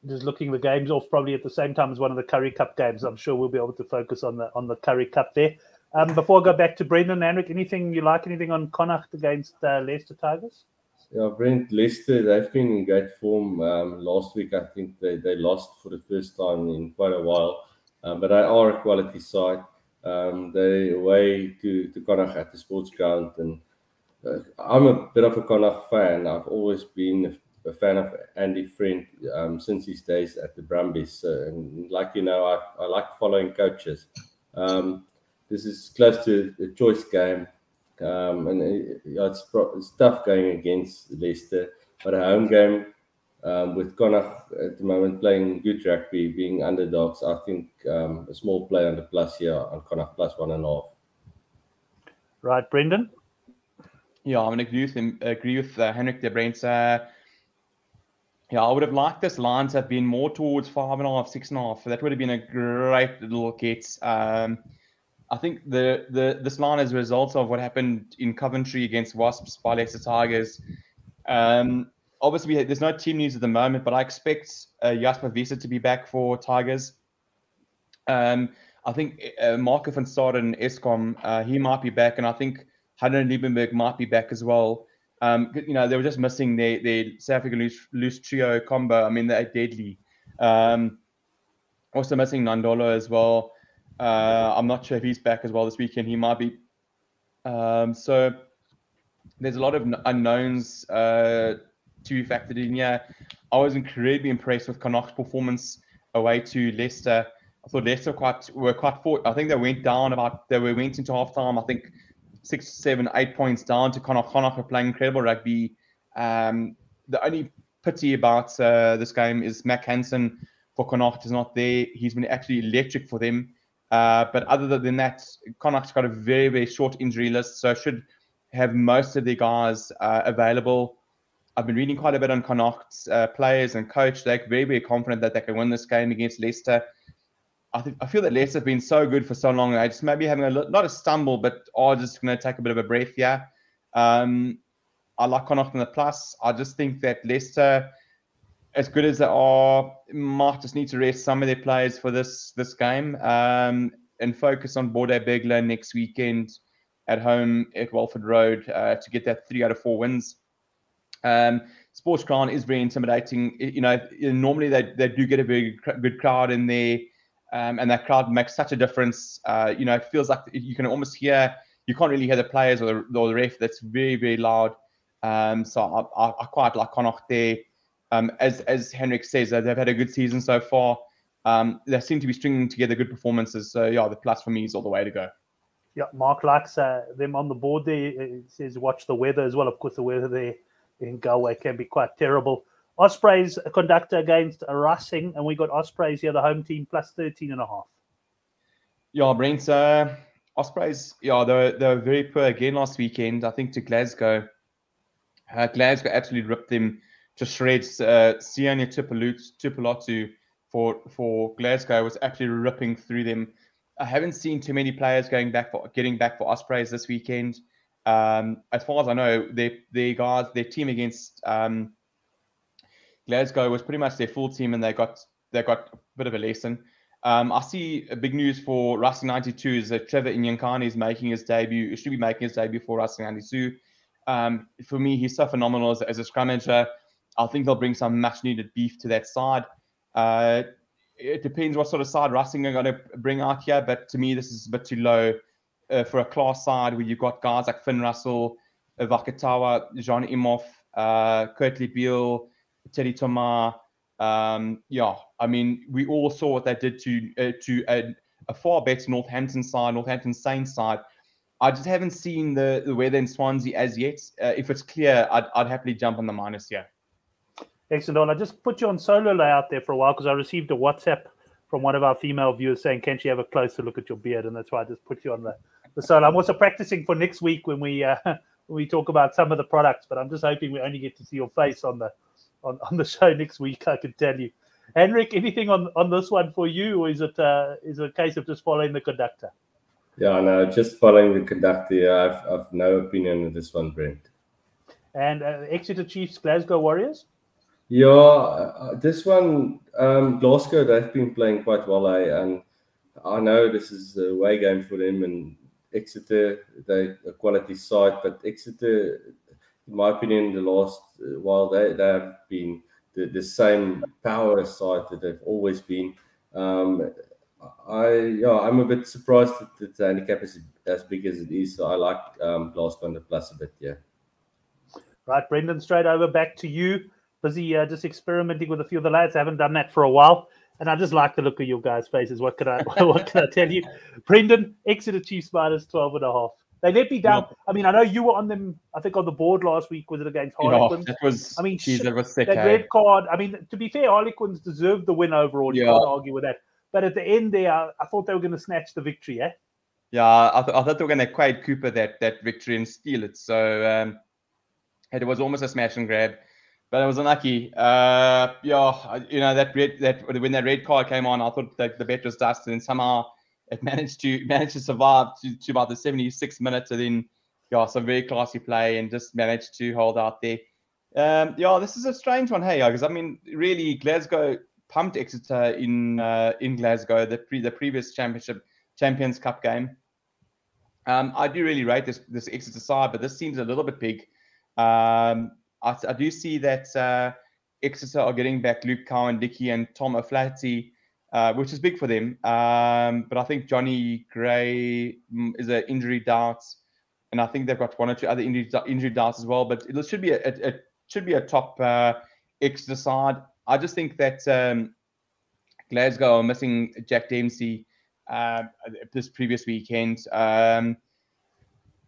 just looking the games off probably at the same time as one of the Currie Cup games. I'm sure we'll be able to focus on the on the Currie Cup there. Um, before I go back to Brendan Henrik, anything you like? Anything on Connacht against uh, Leicester Tigers? Yeah, Brent, Leicester, they've been in great form. Um, last week, I think they, they lost for the first time in quite a while, um, but they are a quality side. Um, they away to, to Connacht at the sports ground, and uh, I'm a bit of a Connacht fan. I've always been a fan of Andy Friend um, since his days at the Brumbies. and like you know, I, I like following coaches. Um, this is close to a choice game, um, and it, it's, it's, tough going against Leicester. But a home game um, with Connacht at the moment playing good rugby, being underdogs, I think um, a small play on the plus here on Connacht plus one and a half. Right, Brendan. Yeah, I'm going to agree with him. Agree with uh, Henrik de Brent. Uh, yeah, I would have liked this line to have been more towards five and a half, six and a half. That would have been a great little get. Um, I think the the this line is a result of what happened in Coventry against Wasps by Leicester Tigers. Um, obviously, there's no team news at the moment, but I expect uh, Jasper Wiese to be back for Tigers. Um, I think uh, Marco van Staden, Eskom, uh, he might be back, and I think Hanro Liebenberg might be back as well. Um, you know, they were just missing their, their South African loose, loose trio combo. I mean, they're deadly. Um, also missing Nadolo as well. Uh, I'm not sure if he's back as well this weekend. He might be. Um, so there's a lot of unknowns uh, to be factored in here. I was incredibly impressed with Connacht's performance away to Leicester. I thought Leicester quite were quite fought. I think they went down about they were went into halftime. I think six, seven, eight points down to Connacht. Connacht are playing incredible rugby. Um, the only pity about uh, this game is Mack Hansen for Connacht is not there. He's been absolutely electric for them. Uh, but other than that, Connacht's got a very, very short injury list, so should have most of their guys uh, available. I've been reading quite a bit on Connacht's uh, players and coach. They're very, very confident that they can win this game against Leicester. I think I feel that Leicester have been so good for so long. I just maybe having a not a stumble, but are just going to take a bit of a breath here. Um, I like Connacht in the plus. I just think that Leicester, as good as they are, might just need to rest some of their players for this this game um, and focus on Bordeaux Bègles next weekend at home at Welford Road uh, to get that three out of four wins. Um, Sports Crown is very intimidating. You know, normally they, they do get a very good crowd in there, um, and that crowd makes such a difference. Uh, you know, it feels like you can almost hear, you can't really hear the players or the, or the ref. That's very, very loud. Um, so I, I, I, quite like Connacht there. Um, as as Henrik says, they've had a good season so far. Um, they seem to be stringing together good performances. So yeah, the plus for me is all the way to go. Yeah, Mark likes uh, them on the board there. He says watch the weather as well. Of course, the weather there in Galway can be quite terrible. Ospreys conductor against Racing, and we got Ospreys here, the home team, plus 13 and a half. Yeah, Brent, uh, Ospreys, yeah, they were, they were very poor again last weekend, I think, to Glasgow. Uh, Glasgow absolutely ripped them to shreds. Uh, Sione Tuipulotu for, for Glasgow was absolutely ripping through them. I haven't seen too many players going back for getting back for Ospreys this weekend. Um, as far as I know, their their guys, their team against um, Glasgow was pretty much their full team, and they got they got a bit of a lesson. Um, I see big news for Racing 92 is that Trevor Nyakane is making his debut. He should be making his debut for Racing 92. Um, for me, he's so phenomenal as, as, a scrummager. I think they'll bring some much needed beef to that side. Uh, it depends what sort of side Racing are going to bring out here, but to me, this is a bit too low uh, for a class side where you've got guys like Finn Russell, uh, Vakatawa, Juan Imhoff, uh, Kurtley Beale, Teddy Thomas. Um, yeah, I mean, we all saw what they did to uh, to a, a, far better Northampton side, Northampton Saints side. I just haven't seen the, the weather in Swansea as yet. Uh, if it's clear, I'd, I'd happily jump on the minus here. Excellent. I just put you on solo layout there for a while because I received a WhatsApp from one of our female viewers saying, "Can she have a closer look at your beard?" And that's why I just put you on the the solo. I'm also practicing for next week when we uh, when we talk about some of the products. But I'm just hoping we only get to see your face on the on, on the show next week. I can tell you, Henrik. Anything on on this one for you, or is it uh, is it a case of just following the conductor? Yeah, no, just following the conductor. Yeah, I've I've no opinion on this one, Brent. And uh, Exeter Chiefs, Glasgow Warriors. Yeah, uh, this one, um, Glasgow, they've been playing quite well, eh? and I know this is a way game for them, and Exeter, they a quality side, but Exeter, in my opinion, the last uh, while they, they have been the, the same power side that they've always been. Um, I yeah, I'm a bit surprised that the handicap is as big as it is. So I like um, Glasgow on the plus a bit, yeah. Right, Brendan, straight over back to you. Busy uh, just experimenting with a few of the lads. I haven't done that for a while. And I just like the look of your guys' faces. What can I what can I tell you? Brendan, Exeter Chiefs minus 12 and a half. They let me down. I mean, I know you were on them, I think, on the board last week. Was it against Harlequins? Yeah, that was, I mean, geez, that was sick. That eh? red card. I mean, to be fair, Harlequins deserved the win overall. You yeah. can't argue with that. But at the end there, I, thought they were going to snatch the victory, eh? Yeah, I, th- I thought they were going to Quade Cooper that that victory and steal it. So um, it was almost a smash and grab but it was unlucky. Uh, yeah, you know that red that when that red card came on, I thought that the bet was dusted, and somehow it managed to managed to survive to, to about the 76 minutes, and then yeah, some very classy play, and just managed to hold out there. Um, yeah, this is a strange one, hey, because I mean, really, Glasgow pumped Exeter in uh, in Glasgow the pre the previous championship Champions Cup game. Um, I do really rate this this Exeter side, but this seems a little bit big. Um, I, I do see that uh, Exeter are getting back Luke Cowan-Dickie and Tom O'Flaherty, uh, which is big for them. Um, but I think Jonny Gray mm, is an injury doubt, and I think they've got one or two other injury, injury doubts as well. But it should be a, a, a should be a top uh, Exeter side. I just think that um, Glasgow are missing Jack Dempsey uh, this previous weekend. Um,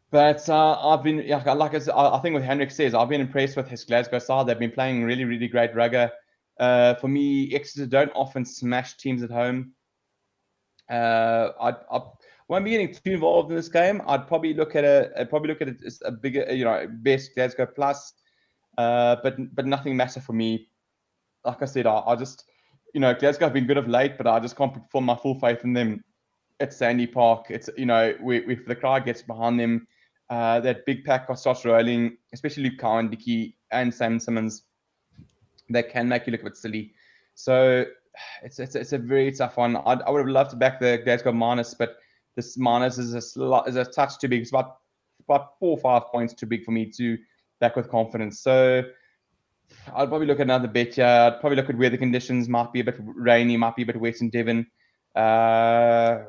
But uh, I've been, like I, I think what Henrik says, I've been impressed with his Glasgow side. They've been playing really, really great rugger. Uh, for me, Exeter don't often smash teams at home. Uh, I, I won't be getting too involved in this game. I'd probably look at a, I'd probably look at as a bigger, you know, best Glasgow plus, uh, but but nothing massive for me. Like I said, I, I just, you know, Glasgow have been good of late, but I just can't perform my full faith in them at Sandy Park. It's you know, if the crowd gets behind them, uh, that big pack starts rolling, especially Luke Cowan, Dickie, and Sam Simmonds. That can make you look a bit silly. So it's it's, it's a very tough one. I'd, I would have loved to back the Glasgow minus, but this minus is a is a touch too big. It's about about four or five points too big for me to back with confidence. So I'd probably look at another bet here. I'd probably look at where the conditions might be a bit rainy, might be a bit wet in Devon. Uh,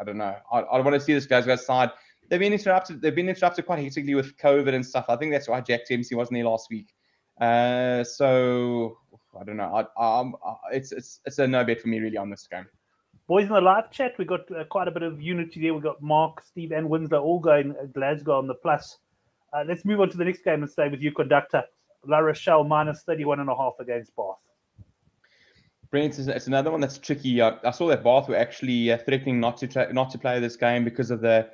I don't know. I, I want to see this Glasgow side they've been interrupted. They've been interrupted quite hectically with COVID and stuff. I think that's why Jack Dempsey wasn't here last week. Uh, so I don't know. I, um, it's it's it's a no bet for me really on this game. Boys in the live chat, we got uh, quite a bit of unity there. We got Mark, Steve, and Winslow all going uh, Glasgow on the plus. Uh, let's move on to the next game and stay with you, conductor. La Rochelle minus 31 and a half against Bath. Brent, it's another one that's tricky. I, I saw that Bath were actually uh, threatening not to tra- not to play this game because of the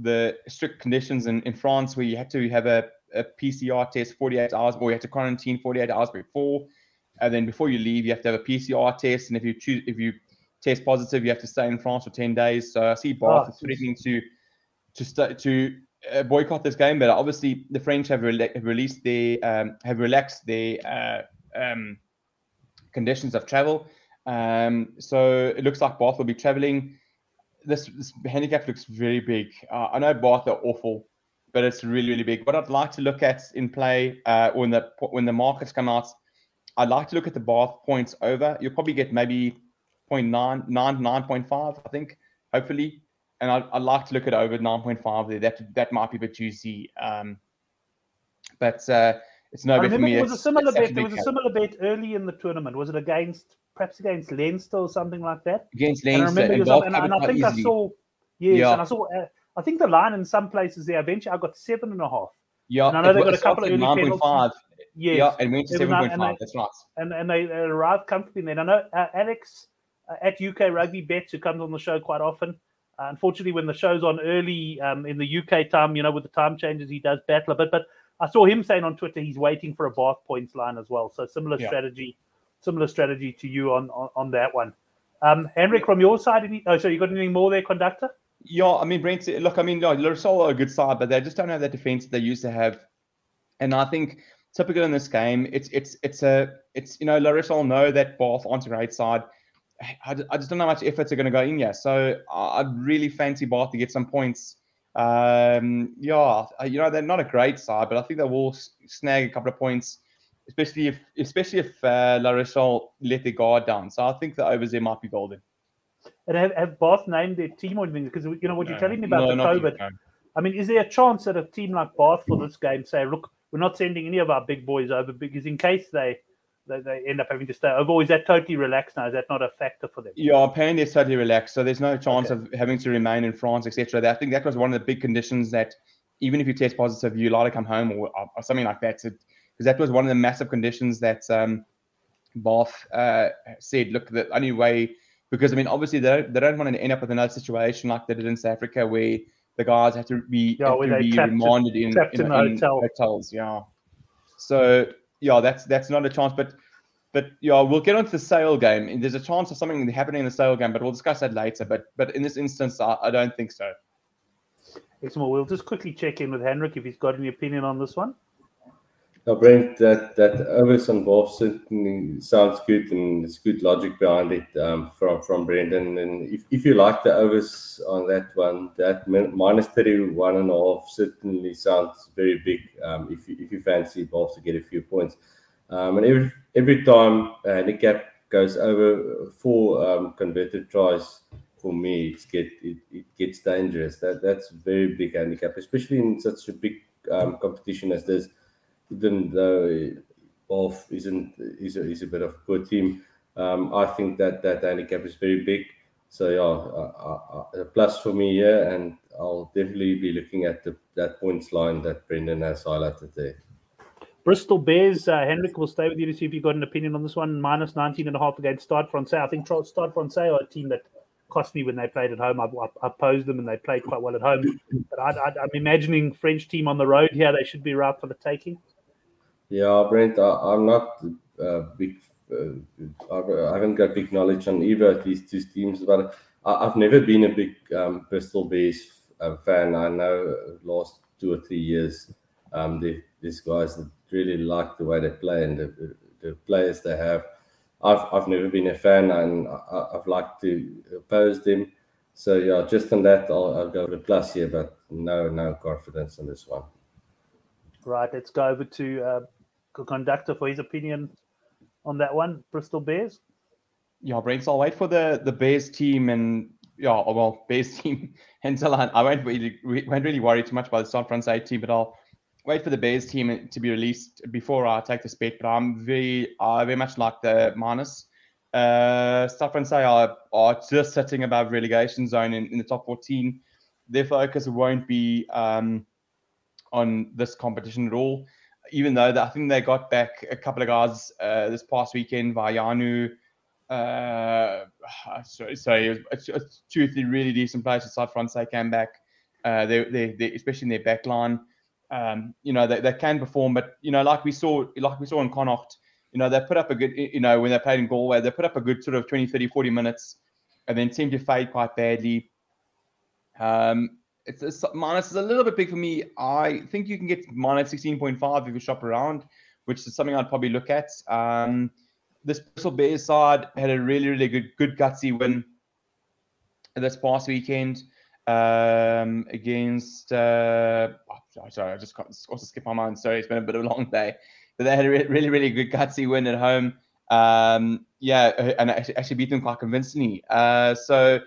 the strict conditions in, in France where you had to have a, a PCR test 48 hours, or you had to quarantine 48 hours before, and then before you leave, you have to have a PCR test, and if you choose if you test positive, you have to stay in France for 10 days. So I see Bath oh, threatening to to to uh, boycott this game, but obviously the French have, re- have released their um, have relaxed their uh, um, conditions of travel. Um, so it looks like Bath will be traveling this, this handicap looks very big. Uh, I know Bath are awful, but it's really really big. What I'd like to look at in play uh, when the when the markets come out, I'd like to look at the Bath points over. You'll probably get maybe 0.9, 9, 9.5, I think, hopefully. And I'd, I'd like to look at over 9.5 there. That that might be a bit juicy. Um, but uh, it's no bet for me. There was a similar bet. There was a similar bet early in the tournament. Was it against perhaps against Leinster or something like that. Against Leinster, and, I, and, and I think easily. I saw, yes, yeah. and I saw. Uh, I think the line in some places there eventually I got seven and a half. Yeah, and I know they got a couple of nine point five. Yes. Yeah, and went to seven point five. That's right. And and they, arrived comfortably. Then I know uh, Alex uh, at UK Rugby Bets, who comes on the show quite often. Uh, unfortunately, when the show's on early um, in the UK time, you know, with the time changes, he does battle a bit. But I saw him saying on Twitter he's waiting for a Bath points line as well. So similar yeah. strategy similar strategy to you on on, on that one. Um, Henrik, from your side, any, oh, so you got anything more there, conductor? Yeah, I mean, Brent, look, I mean, no, are a good side, but they just don't have that defense they used to have. And I think typical in this game, it's it's it's a it's you know, Rochelle know that Bath aren't a great side. I, I just don't know how much efforts are going to go in here. So I'd really fancy Bath to get some points. Um, yeah, you know, they're not a great side, but I think they will snag a couple of points especially if especially if uh, La Rochelle let their guard down. So I think the overs there might be golden. And have, have Bath named their team or anything? Because you know what you're telling me about no, the COVID. no. I mean, is there a chance that a team like Bath for this game say, "Look, we're not sending any of our big boys over because in case they they, they end up having to stay over, is that totally relaxed now? Is that not a factor for them? Yeah, apparently it's totally relaxed. So there's no chance okay. of having to remain in France, etc. I think that was one of the big conditions that even if you test positive, you're allowed to come home or, or something like that. So because that was one of the massive conditions that um, Bath uh, said, look, the only way, because I mean, obviously they don't, they don't want to end up with another situation like they did in South Africa where the guys have to be, yeah, have to be remanded in, in, in, in hotel. hotels. Yeah. So yeah, that's that's not a chance. But but yeah, we'll get onto the sale game. There's a chance of something happening in the sale game, but we'll discuss that later. But but in this instance, I, I don't think so. Excellent. We'll just quickly check in with Henrik if he's got any opinion on this one. Now, Brent, that that overs on both certainly sounds good, and there's good logic behind it um, from from Brendan. And if, if you like the overs on that one, that minus thirty one and a half certainly sounds very big. Um, if you, if you fancy both to get a few points, um, and every every time a handicap goes over four um, converted tries, for me, it get it, it gets dangerous. That that's very big handicap, especially in such a big um, competition as this Wolf isn't is a, is a bit of a poor team, um, I think that that handicap is very big. So yeah, a plus for me here, and I'll definitely be looking at the, that points line that Brendan has highlighted there. Bristol Bears, uh, Henrik will stay with you to see if you've got an opinion on this one. Minus 19 and a half against Stade Francais. I think Stade Francais are a team that cost me when they played at home. I, I, opposed them and they played quite well at home. But I, am I'm imagining French team on the road here. They should be right for the taking. Yeah, Brent, I, am not uh, big. Uh, I haven't got big knowledge on either of these two teams, but I, have never been a big um, Bristol Bears uh, fan. I know last two or three years, um, these guys really like the way they play and the, the players they have. I've I've never been a fan, and I, have liked to oppose them. So yeah, just on that, I'll, I'll go with plus here, but no no confidence in this one. Right, let's go over to uh, conductor for his opinion on that one. Bristol Bears. Yeah, Brent. I'll wait for the the Bears team and yeah, well, Bears team until I, I won't really won't really worry too much about the San Francisco team, but I'll wait for the Bears team to be released before I take the bet. But I'm very, I very much like the minus. Uh, Stade Francais are, are just sitting above relegation zone in, in the top 14. Their focus won't be um, on this competition at all. Even though I think they got back a couple of guys uh, this past weekend, Vayanu. Uh, sorry, sorry, it was, two or three really decent players. Stade Francais came back. Uh, they, they, they, especially in their back line um, you know, they, they can perform. But you know, like we saw, like we saw in Connacht, you know, they put up a good, you know, when they played in Galway, they put up a good sort of 20, 30, 40 minutes, and then seemed to fade quite badly. Um, it's, it's minus is a little bit big for me. I think you can get minus 16.5 if you shop around, which is something I'd probably look at. Um, this Bristol Bears side had a really, really good, good gutsy win this past weekend um, against. Uh, oh, sorry, I just got to skip my mind. Sorry, it's been a bit of a long day. But they had a really, really good gutsy win at home. Um, yeah, and actually beat them quite convincingly. Uh, so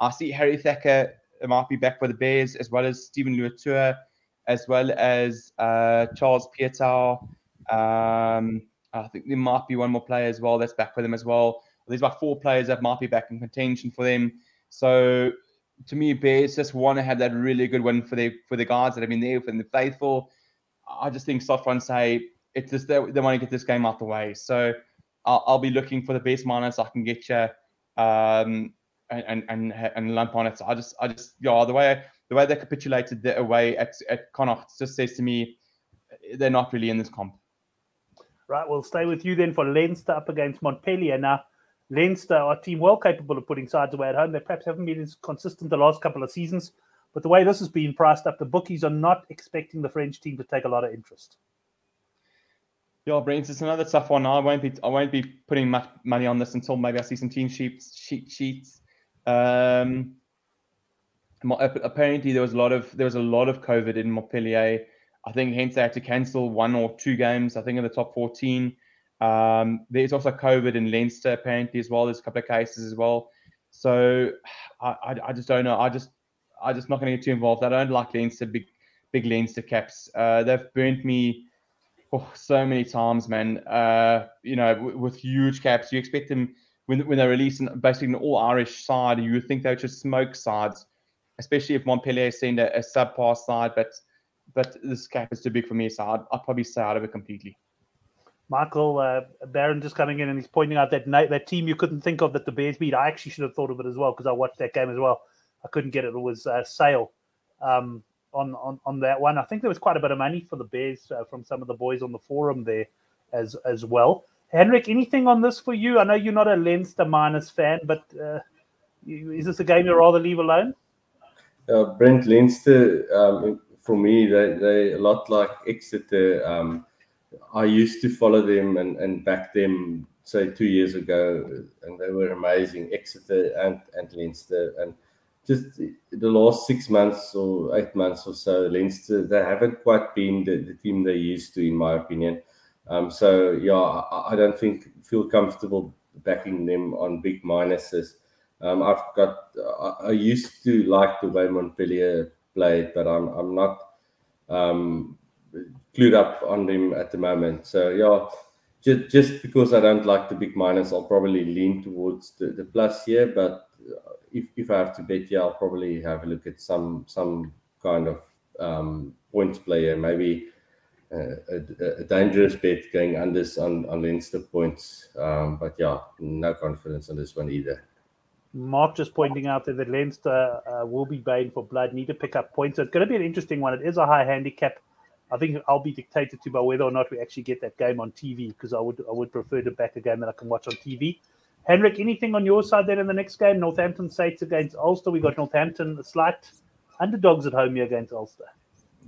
I see Harry Thacker might be back for the Bears, as well as Steven Luatua, as well as uh, Charles Piutau. Um, I think there might be one more player as well that's back for them as well. There's about four players that might be back in contention for them. So to me, Bears just want to have that really good win for the for the guys that have been there for the faithful. I just think soft Stade say it's just they, they want to get this game out the way. So I'll, I'll be looking for the best minus I can get you, um, and and and lump on it. So I just I just yeah the way the way they capitulated the away at at Connacht just says to me they're not really in this comp. Right, we'll stay with you then for Leinster up against Montpellier now. Leinster are a team well capable of putting sides away at home. They perhaps haven't been as consistent the last couple of seasons, but the way this has been priced up, the bookies are not expecting the French team to take a lot of interest. Yeah, Brent, it's another tough one. I won't be I won't be putting much money on this until maybe I see some team sheets sheet sheets. Um, apparently there was a lot of there was a lot of COVID in Montpellier. I think hence they had to cancel one or two games. I think in the top fourteen. Um, there's also COVID in Leinster apparently as well. There's a couple of cases as well. So I, I, I just don't know. I just I just not going to get too involved. I don't like Leinster big big Leinster caps. Uh, they've burnt me oh, so many times, man. Uh, you know, w- with huge caps, you expect them when when they're releasing basically an all Irish side, you would think they would just smoke sides, especially if Montpellier send a, a subpar side. But but this gap is too big for me, so I'd, I'd probably stay out of it completely. Michael uh, Barron just coming in and he's pointing out that night, that team you couldn't think of that the Bears beat. I actually should have thought of it as well because I watched that game as well. I couldn't get it. It was uh, Sale um, on, on on that one. I think there was quite a bit of money for the Bears uh, from some of the boys on the forum there as as well. Henrik, anything on this for you? I know you're not a Leinster minus fan, but uh, you, is this a game you'd rather leave alone? Uh, Brent Leinster, um, for me, they they a lot like Exeter. Um, I used to follow them and, and back them, say, two years ago, and they were amazing, Exeter and, and Leinster. And just the last six months or eight months or so, Leinster, they haven't quite been the, the team they used to, in my opinion. Um, so, yeah, I, I, don't think, feel comfortable backing them on big minuses. Um, I've got, I, I, used to like the way Montpellier played, but I'm, I'm not. Um, clued up on them at the moment. So yeah, just just because I don't like the big minus, I'll probably lean towards the, the plus here. But if if I have to bet, yeah, I'll probably have a look at some some kind of um, points player, maybe uh, a, a, dangerous bet going under on on Leinster points. Um, but yeah, no confidence on this one either. Mark just pointing out that Leinster uh, will be baying for blood, need to pick up points. So it's going to be an interesting one. It is a high handicap. I think I'll be dictated to by whether or not we actually get that game on TV because I would I would prefer to back a game that I can watch on TV. Henrik, anything on your side then in the next game? Northampton Saints against Ulster. We got Northampton the slight underdogs at home here against Ulster.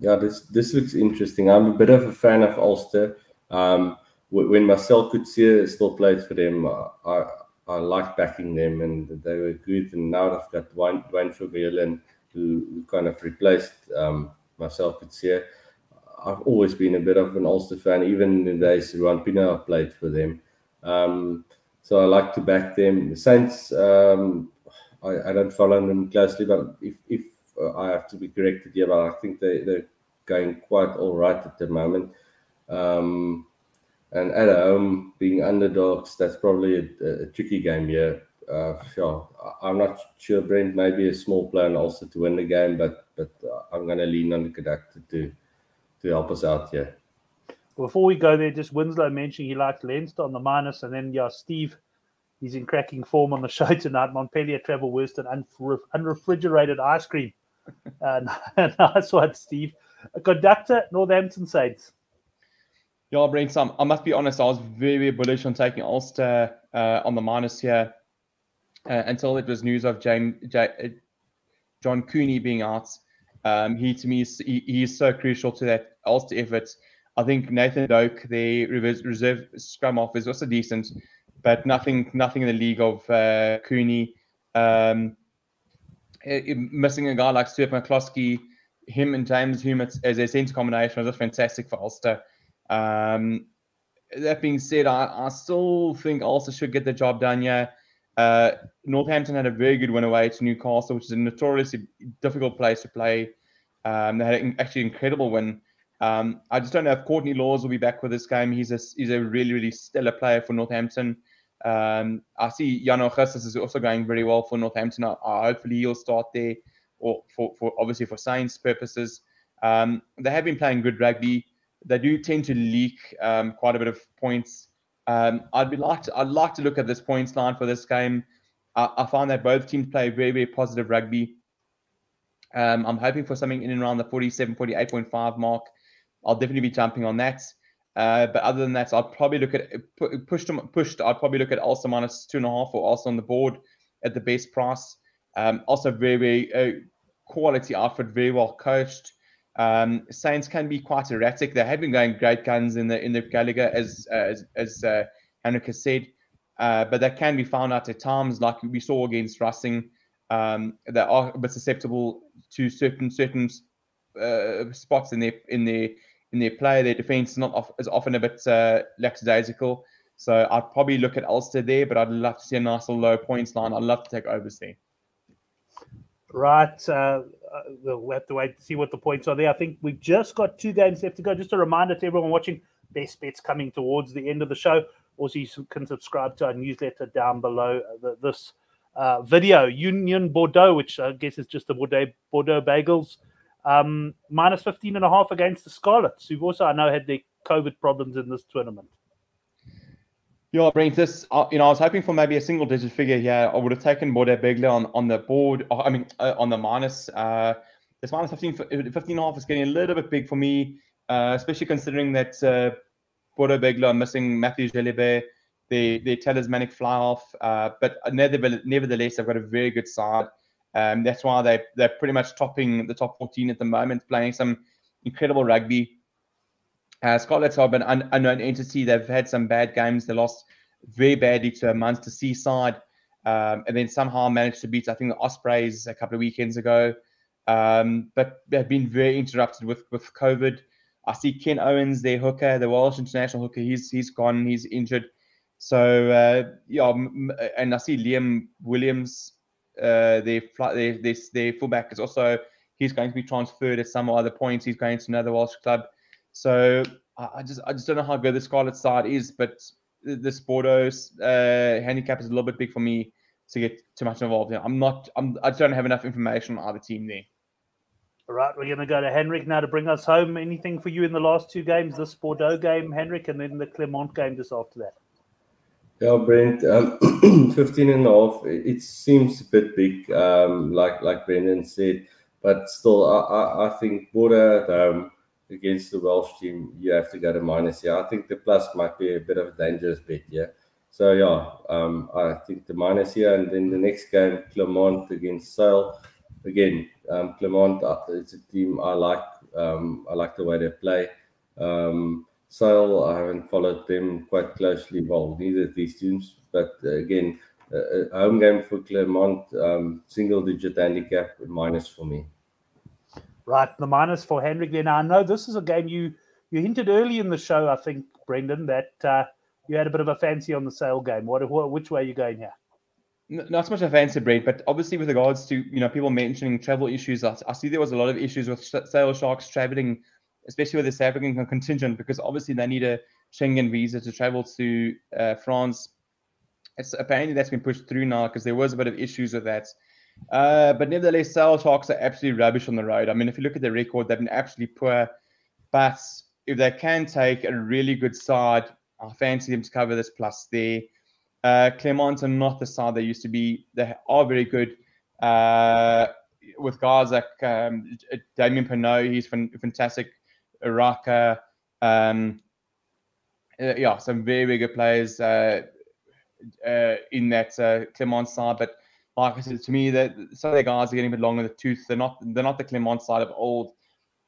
Yeah, this this looks interesting. I'm a bit of a fan of Ulster. Um, when Marcell Coetzee still played for them, I I like backing them, and they were good. And now I've got Duane, Duane Vermeulen, who, who kind of replaced um, Marcell Coetzee. I've always been a bit of an Ulster fan, even in the days Ruan Pienaar played for them. Um, so I like to back them. The Saints, um, I, I, don't follow them closely, but if, if uh, I have to be corrected, yeah, but I think they, they're going quite all right at the moment. Um, and at home, being underdogs, that's probably a, a tricky game here. Uh, sure, I'm not sure, Brent. Maybe a small plan also to win the game, but but uh, I'm going to lean on the conductor to to help us out here. Before we go there, just Winslow mentioned he likes Leinster on the minus, and then yeah, Steve, he's in cracking form on the show tonight. Montpellier travel worse than unrefrigerated ice cream. Uh, nice one, Steve. A conductor, Northampton Saints. Yeah, Brent, some, I must be honest, I was very, very bullish on taking Ulster uh, on the minus here uh, until it was news of James, J, uh, John Cooney being out. Um, he, to me, is, he, he is so crucial to that Ulster effort. I think Nathan Doak, the reserve scrum off, is also decent, but nothing nothing in the league of uh, Cooney. Um, missing a guy like Stuart McCloskey, him and James Hume as a centre combination was fantastic for Ulster. Um, that being said, I, I, still think Ulster should get the job done. Yeah, uh, Northampton had a very good win away to Newcastle, which is a notoriously difficult place to play. Um, they had an actually incredible win. Um, I just don't know if Courtney Lawes will be back for this game. He's a he's a really really stellar player for Northampton. Um, I see Juarno Augustus is also going very well for Northampton. I hopefully he'll start there, or for, for obviously for science purposes. Um, they have been playing good rugby. They do tend to leak um, quite a bit of points. Um, I'd be like to, I'd like to look at this points line for this game. I, I find that both teams play very very positive rugby. Um, I'm hoping for something in and around the 47, 48.5 mark. I'll definitely be jumping on that. Uh, but other than that, I'd probably look at pushed pushed. I'd probably look at Ulster minus two and a half or also on the board at the best price. Um, also very very uh, quality outfit, very well coached. Um, Saints can be quite erratic. They have been going great guns in the in the Gallagher, as uh, as, as uh, said, uh, but they can be found out at times, like we saw against Racing. Um, they are a bit susceptible to certain certain uh, spots in their in their in their play. Their defense is not off, is often a bit uh, lackadaisical. So I'd probably look at Ulster there, but I'd love to see a nice little low points line. I'd love to take overs there. Right. Uh, uh, we'll have to wait to see what the points are there. I think we've just got two games left to go. Just a reminder to everyone watching, best bets coming towards the end of the show. Also, you can subscribe to our newsletter down below the, this uh, video. Union Bordeaux, which I guess is just the Bordeaux, Bordeaux Bègles um, minus 15 and a half against the Scarlets, who've also, I know, had their COVID problems in this tournament. Yeah, Brent, this, uh, you know, I was hoping for maybe a single digit figure here. I would have taken Bordeaux Bègles on, on the board, uh, I mean, uh, on the minus. Uh, this minus 15, 15 and a half is getting a little bit big for me, uh, especially considering that uh, Bordeaux Bègles are missing Matthieu Jalibert, their, their talismanic fly off. Uh, but nevertheless, they've got a very good side. Um, that's why they they're pretty much topping the top 14 at the moment, playing some incredible rugby. Uh, Scarlets are an un- unknown entity. They've had some bad games. They lost very badly to Munster Seaside, um, and then somehow managed to beat I think the Ospreys a couple of weekends ago. Um, but they've been very interrupted with with COVID. I see Ken Owens, their hooker, the Welsh international hooker. He's he's gone. He's injured. So uh, yeah, and I see Liam Williams uh, their, their, their, their fullback is also he's going to be transferred at some other points. He's going to another Welsh club. So I just I just don't know how good the Scarlet side is, but this Bordeaux uh, handicap is a little bit big for me. to get too much involved in. I'm not. I'm. I don't have enough information on either team there. All right, we're going to go to Henrik now to bring us home. Anything for you in the last two games? This Bordeaux game, Henrik, and then the Clermont game just after that. Yeah, Brent, um, 15 and a half, it seems a bit big, um, like like Brendan said, but still, I, I, I think Bordeaux at home against the Welsh team, you have to go to minus. Yeah, I think the plus might be a bit of a dangerous bet. Yeah. So, yeah, um, I think the minus here. And then the next game, Clermont against Sale. Again, um, Clermont, it's a team I like. Um, I like the way they play. Um, Sale, I haven't followed them quite closely. Well, neither of these teams, but uh, again, a home game for Clermont, um, single digit handicap minus for me. Right, the minus for Henrik. Then I know this is a game you you hinted early in the show. I think Brendan that uh, you had a bit of a fancy on the sale game. What, what which way are you going here? Not so much a fancy break, but obviously with regards to you know people mentioning travel issues, I, I see there was a lot of issues with Sale Sharks traveling especially with the South African contingent, because obviously they need a Schengen visa to travel to uh, France. It's apparently that's been pushed through now because there was a bit of issues with that. Uh, but nevertheless, Sale Sharks are absolutely rubbish on the road. I mean, if you look at the record, they've been absolutely poor. But if they can take a really good side, I fancy them to cover this plus there. Uh, Clermont are not the side they used to be. They are very good. Uh, with guys like um, Damian Penaud, he's fantastic Iraka. Um, uh, yeah, some very, very good players uh, uh, in that uh, side. But like I said, to me, that some of the guys are getting a bit long in the tooth. They're not they're not the Clermont side of old.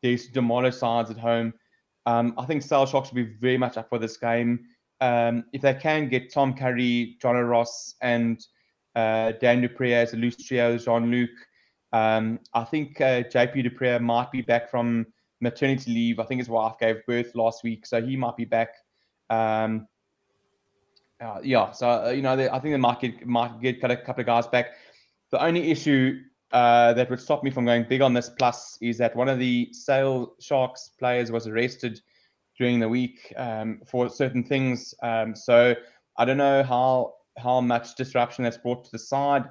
These demolish sides at home. Um, I think Sale Sharks will be very much up for this game. Um, if they can get Tom Curry, Jono Ross, and uh, Dan du Preez as a loose trio, Jean Luc, um, I think uh, JP du Preez might be back from maternity leave. I think his wife gave birth last week, so he might be back. Um, uh, yeah, so uh, you know, they, I think they might get might get a couple of guys back. The only issue uh, that would stop me from going big on this plus is that one of the Sale Sharks players was arrested during the week um, for certain things. Um, so I don't know how how much disruption that's brought to the side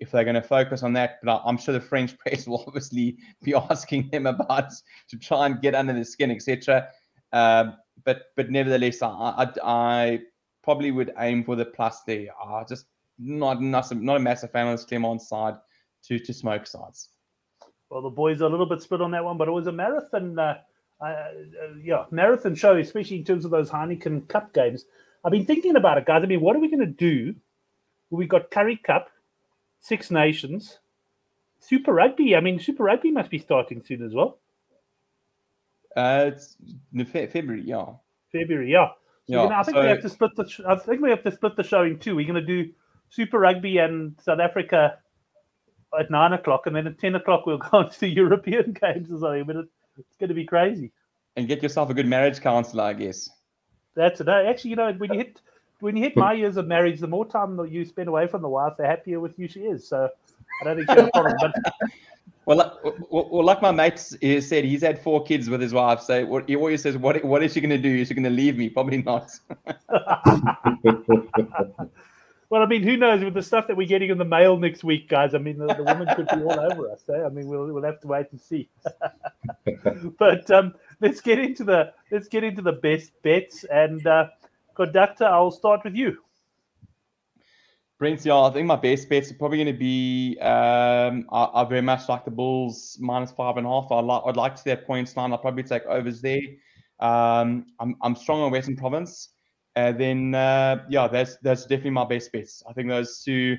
if they're going to focus on that. But I'm sure the French press will obviously be asking them about to try and get under the skin, etc. Um, but but nevertheless, I, I, I, probably would aim for the plus there. I just not not, not a massive fan of Clermont side to to smoke sides. Well, the boys are a little bit split on that one, but it was a marathon. Uh, uh, yeah, marathon show, especially in terms of those Heineken Cup games. I've been thinking about it, guys. I mean, what are we going to do? We've got Currie Cup, Six Nations, Super Rugby. I mean, Super Rugby must be starting soon as well. Uh, it's February, yeah. February, yeah. So yeah. Gonna, I think so, we have to split the. I think we have to split the showing too. We're going to do Super Rugby and South Africa at nine o'clock, and then at ten o'clock we'll go on to the European games or something. But it, it's going to be crazy. And get yourself a good marriage counselor, I guess. That's it. Actually, you know, when you hit when you hit my years of marriage, the more time that you spend away from the wife, the happier with you she is. So I don't think she has a problem. But well, well, like my mate said, he's had four kids with his wife. So what, he always says, "What what is she going to do? Is she going to leave me? Probably not." well, I mean, who knows with the stuff that we're getting in the mail next week, guys? I mean, the, the woman could be all over us. Eh? I mean, we'll we'll have to wait and see. but um, let's get into the let's get into the best bets and. Uh, Conductor, I'll start with you. Brent, yeah, I think my best bets are probably going to be. Um, I, I, very much like the Bulls minus five and a half. I like, I'd like to see that points line. I'll probably take overs there. Um, I'm, I'm strong on Western Province. And then, uh, yeah, that's that's definitely my best bets. I think those two.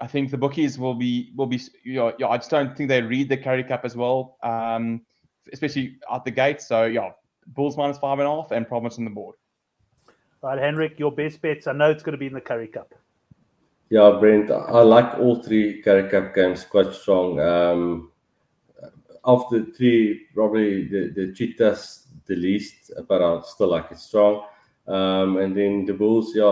I think the bookies will be will be. You know, yeah, I just don't think they read the Currie Cup as well, um, especially at the gate. So yeah, Bulls minus five and a half and Province on the board. Right, Henrik, your best bets. I know it's going to be in the Currie Cup. Yeah, Brent, I like all three Currie Cup games quite strong. Um, of the three, probably the, the Cheetahs the least, but I still like it strong. Um, and then the Bulls, yeah,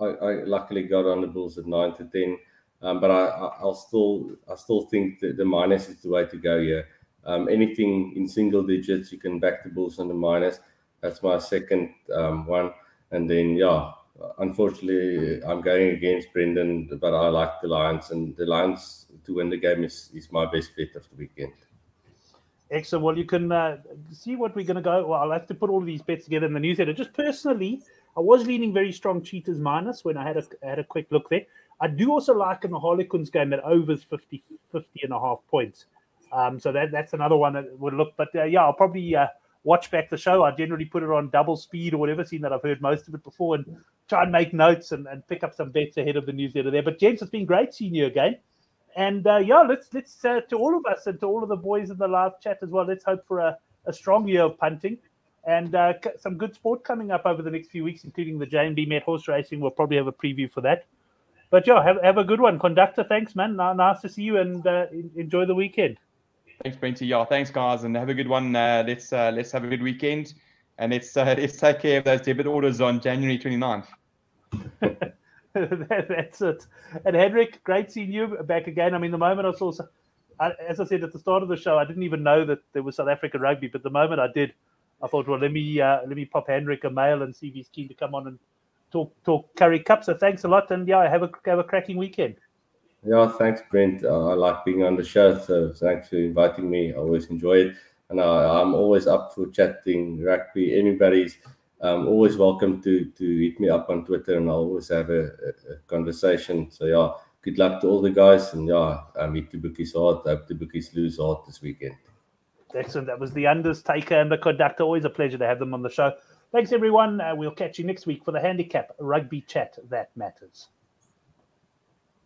I, I, luckily got on the Bulls at nine to ten. Um, but I, will still, I still think that the minus is the way to go here. Um, anything in single digits, you can back the Bulls on the minus. That's my second um, one. And then, yeah, unfortunately, I'm going against Brendan, but I like the Lions, and the Lions to win the game is, is my best bet of the weekend. Excellent. Well, you can uh, see what we're going to go. Well, I'll have to put all of these bets together in the newsletter. Just personally, I was leaning very strong Cheetahs minus when I had a had a quick look there. I do also like in the Harlequins game that overs 50, 50 and a half points. Um, so that that's another one that would look. But uh, yeah, I'll probably uh, watch back the show. I generally put it on double speed or whatever, seeing that I've heard most of it before and try and make notes and, and pick up some bets ahead of the newsletter there. But James, it's been great seeing you again. And uh, yeah, let's let's uh, to all of us and to all of the boys in the live chat as well. Let's hope for a, a strong year of punting and uh, some good sport coming up over the next few weeks, including the J&B Met horse racing. We'll probably have a preview for that. But yeah, have, have a good one, conductor. Thanks, man. Nice to see you, and uh, enjoy the weekend. Thanks, Brenty. Yeah, thanks, guys, and have a good one. Uh, let's uh, let's have a good weekend, and let's uh, let's take care of those debit orders on January 29th. That's it. And Henrik, great seeing you back again. I mean, the moment I saw, as I said at the start of the show, I didn't even know that there was South African rugby, but the moment I did, I thought, well, let me uh, let me pop Henrik a mail and see if he's keen to come on and talk talk Currie Cup. So thanks a lot, and yeah, have a have a cracking weekend. Yeah, thanks, Brent. Uh, I like being on the show, so thanks for inviting me. I always enjoy it, and uh, I'm always up for chatting rugby. Anybody's um, always welcome to to hit me up on Twitter, and I'll always have a, a, conversation. So yeah, good luck to all the guys, and yeah, I meet the bookies hard. I hope the bookies lose hard this weekend. Excellent. That was the undertaker and the conductor. Always a pleasure to have them on the show. Thanks, everyone. Uh, we'll catch you next week for the handicap rugby chat that matters.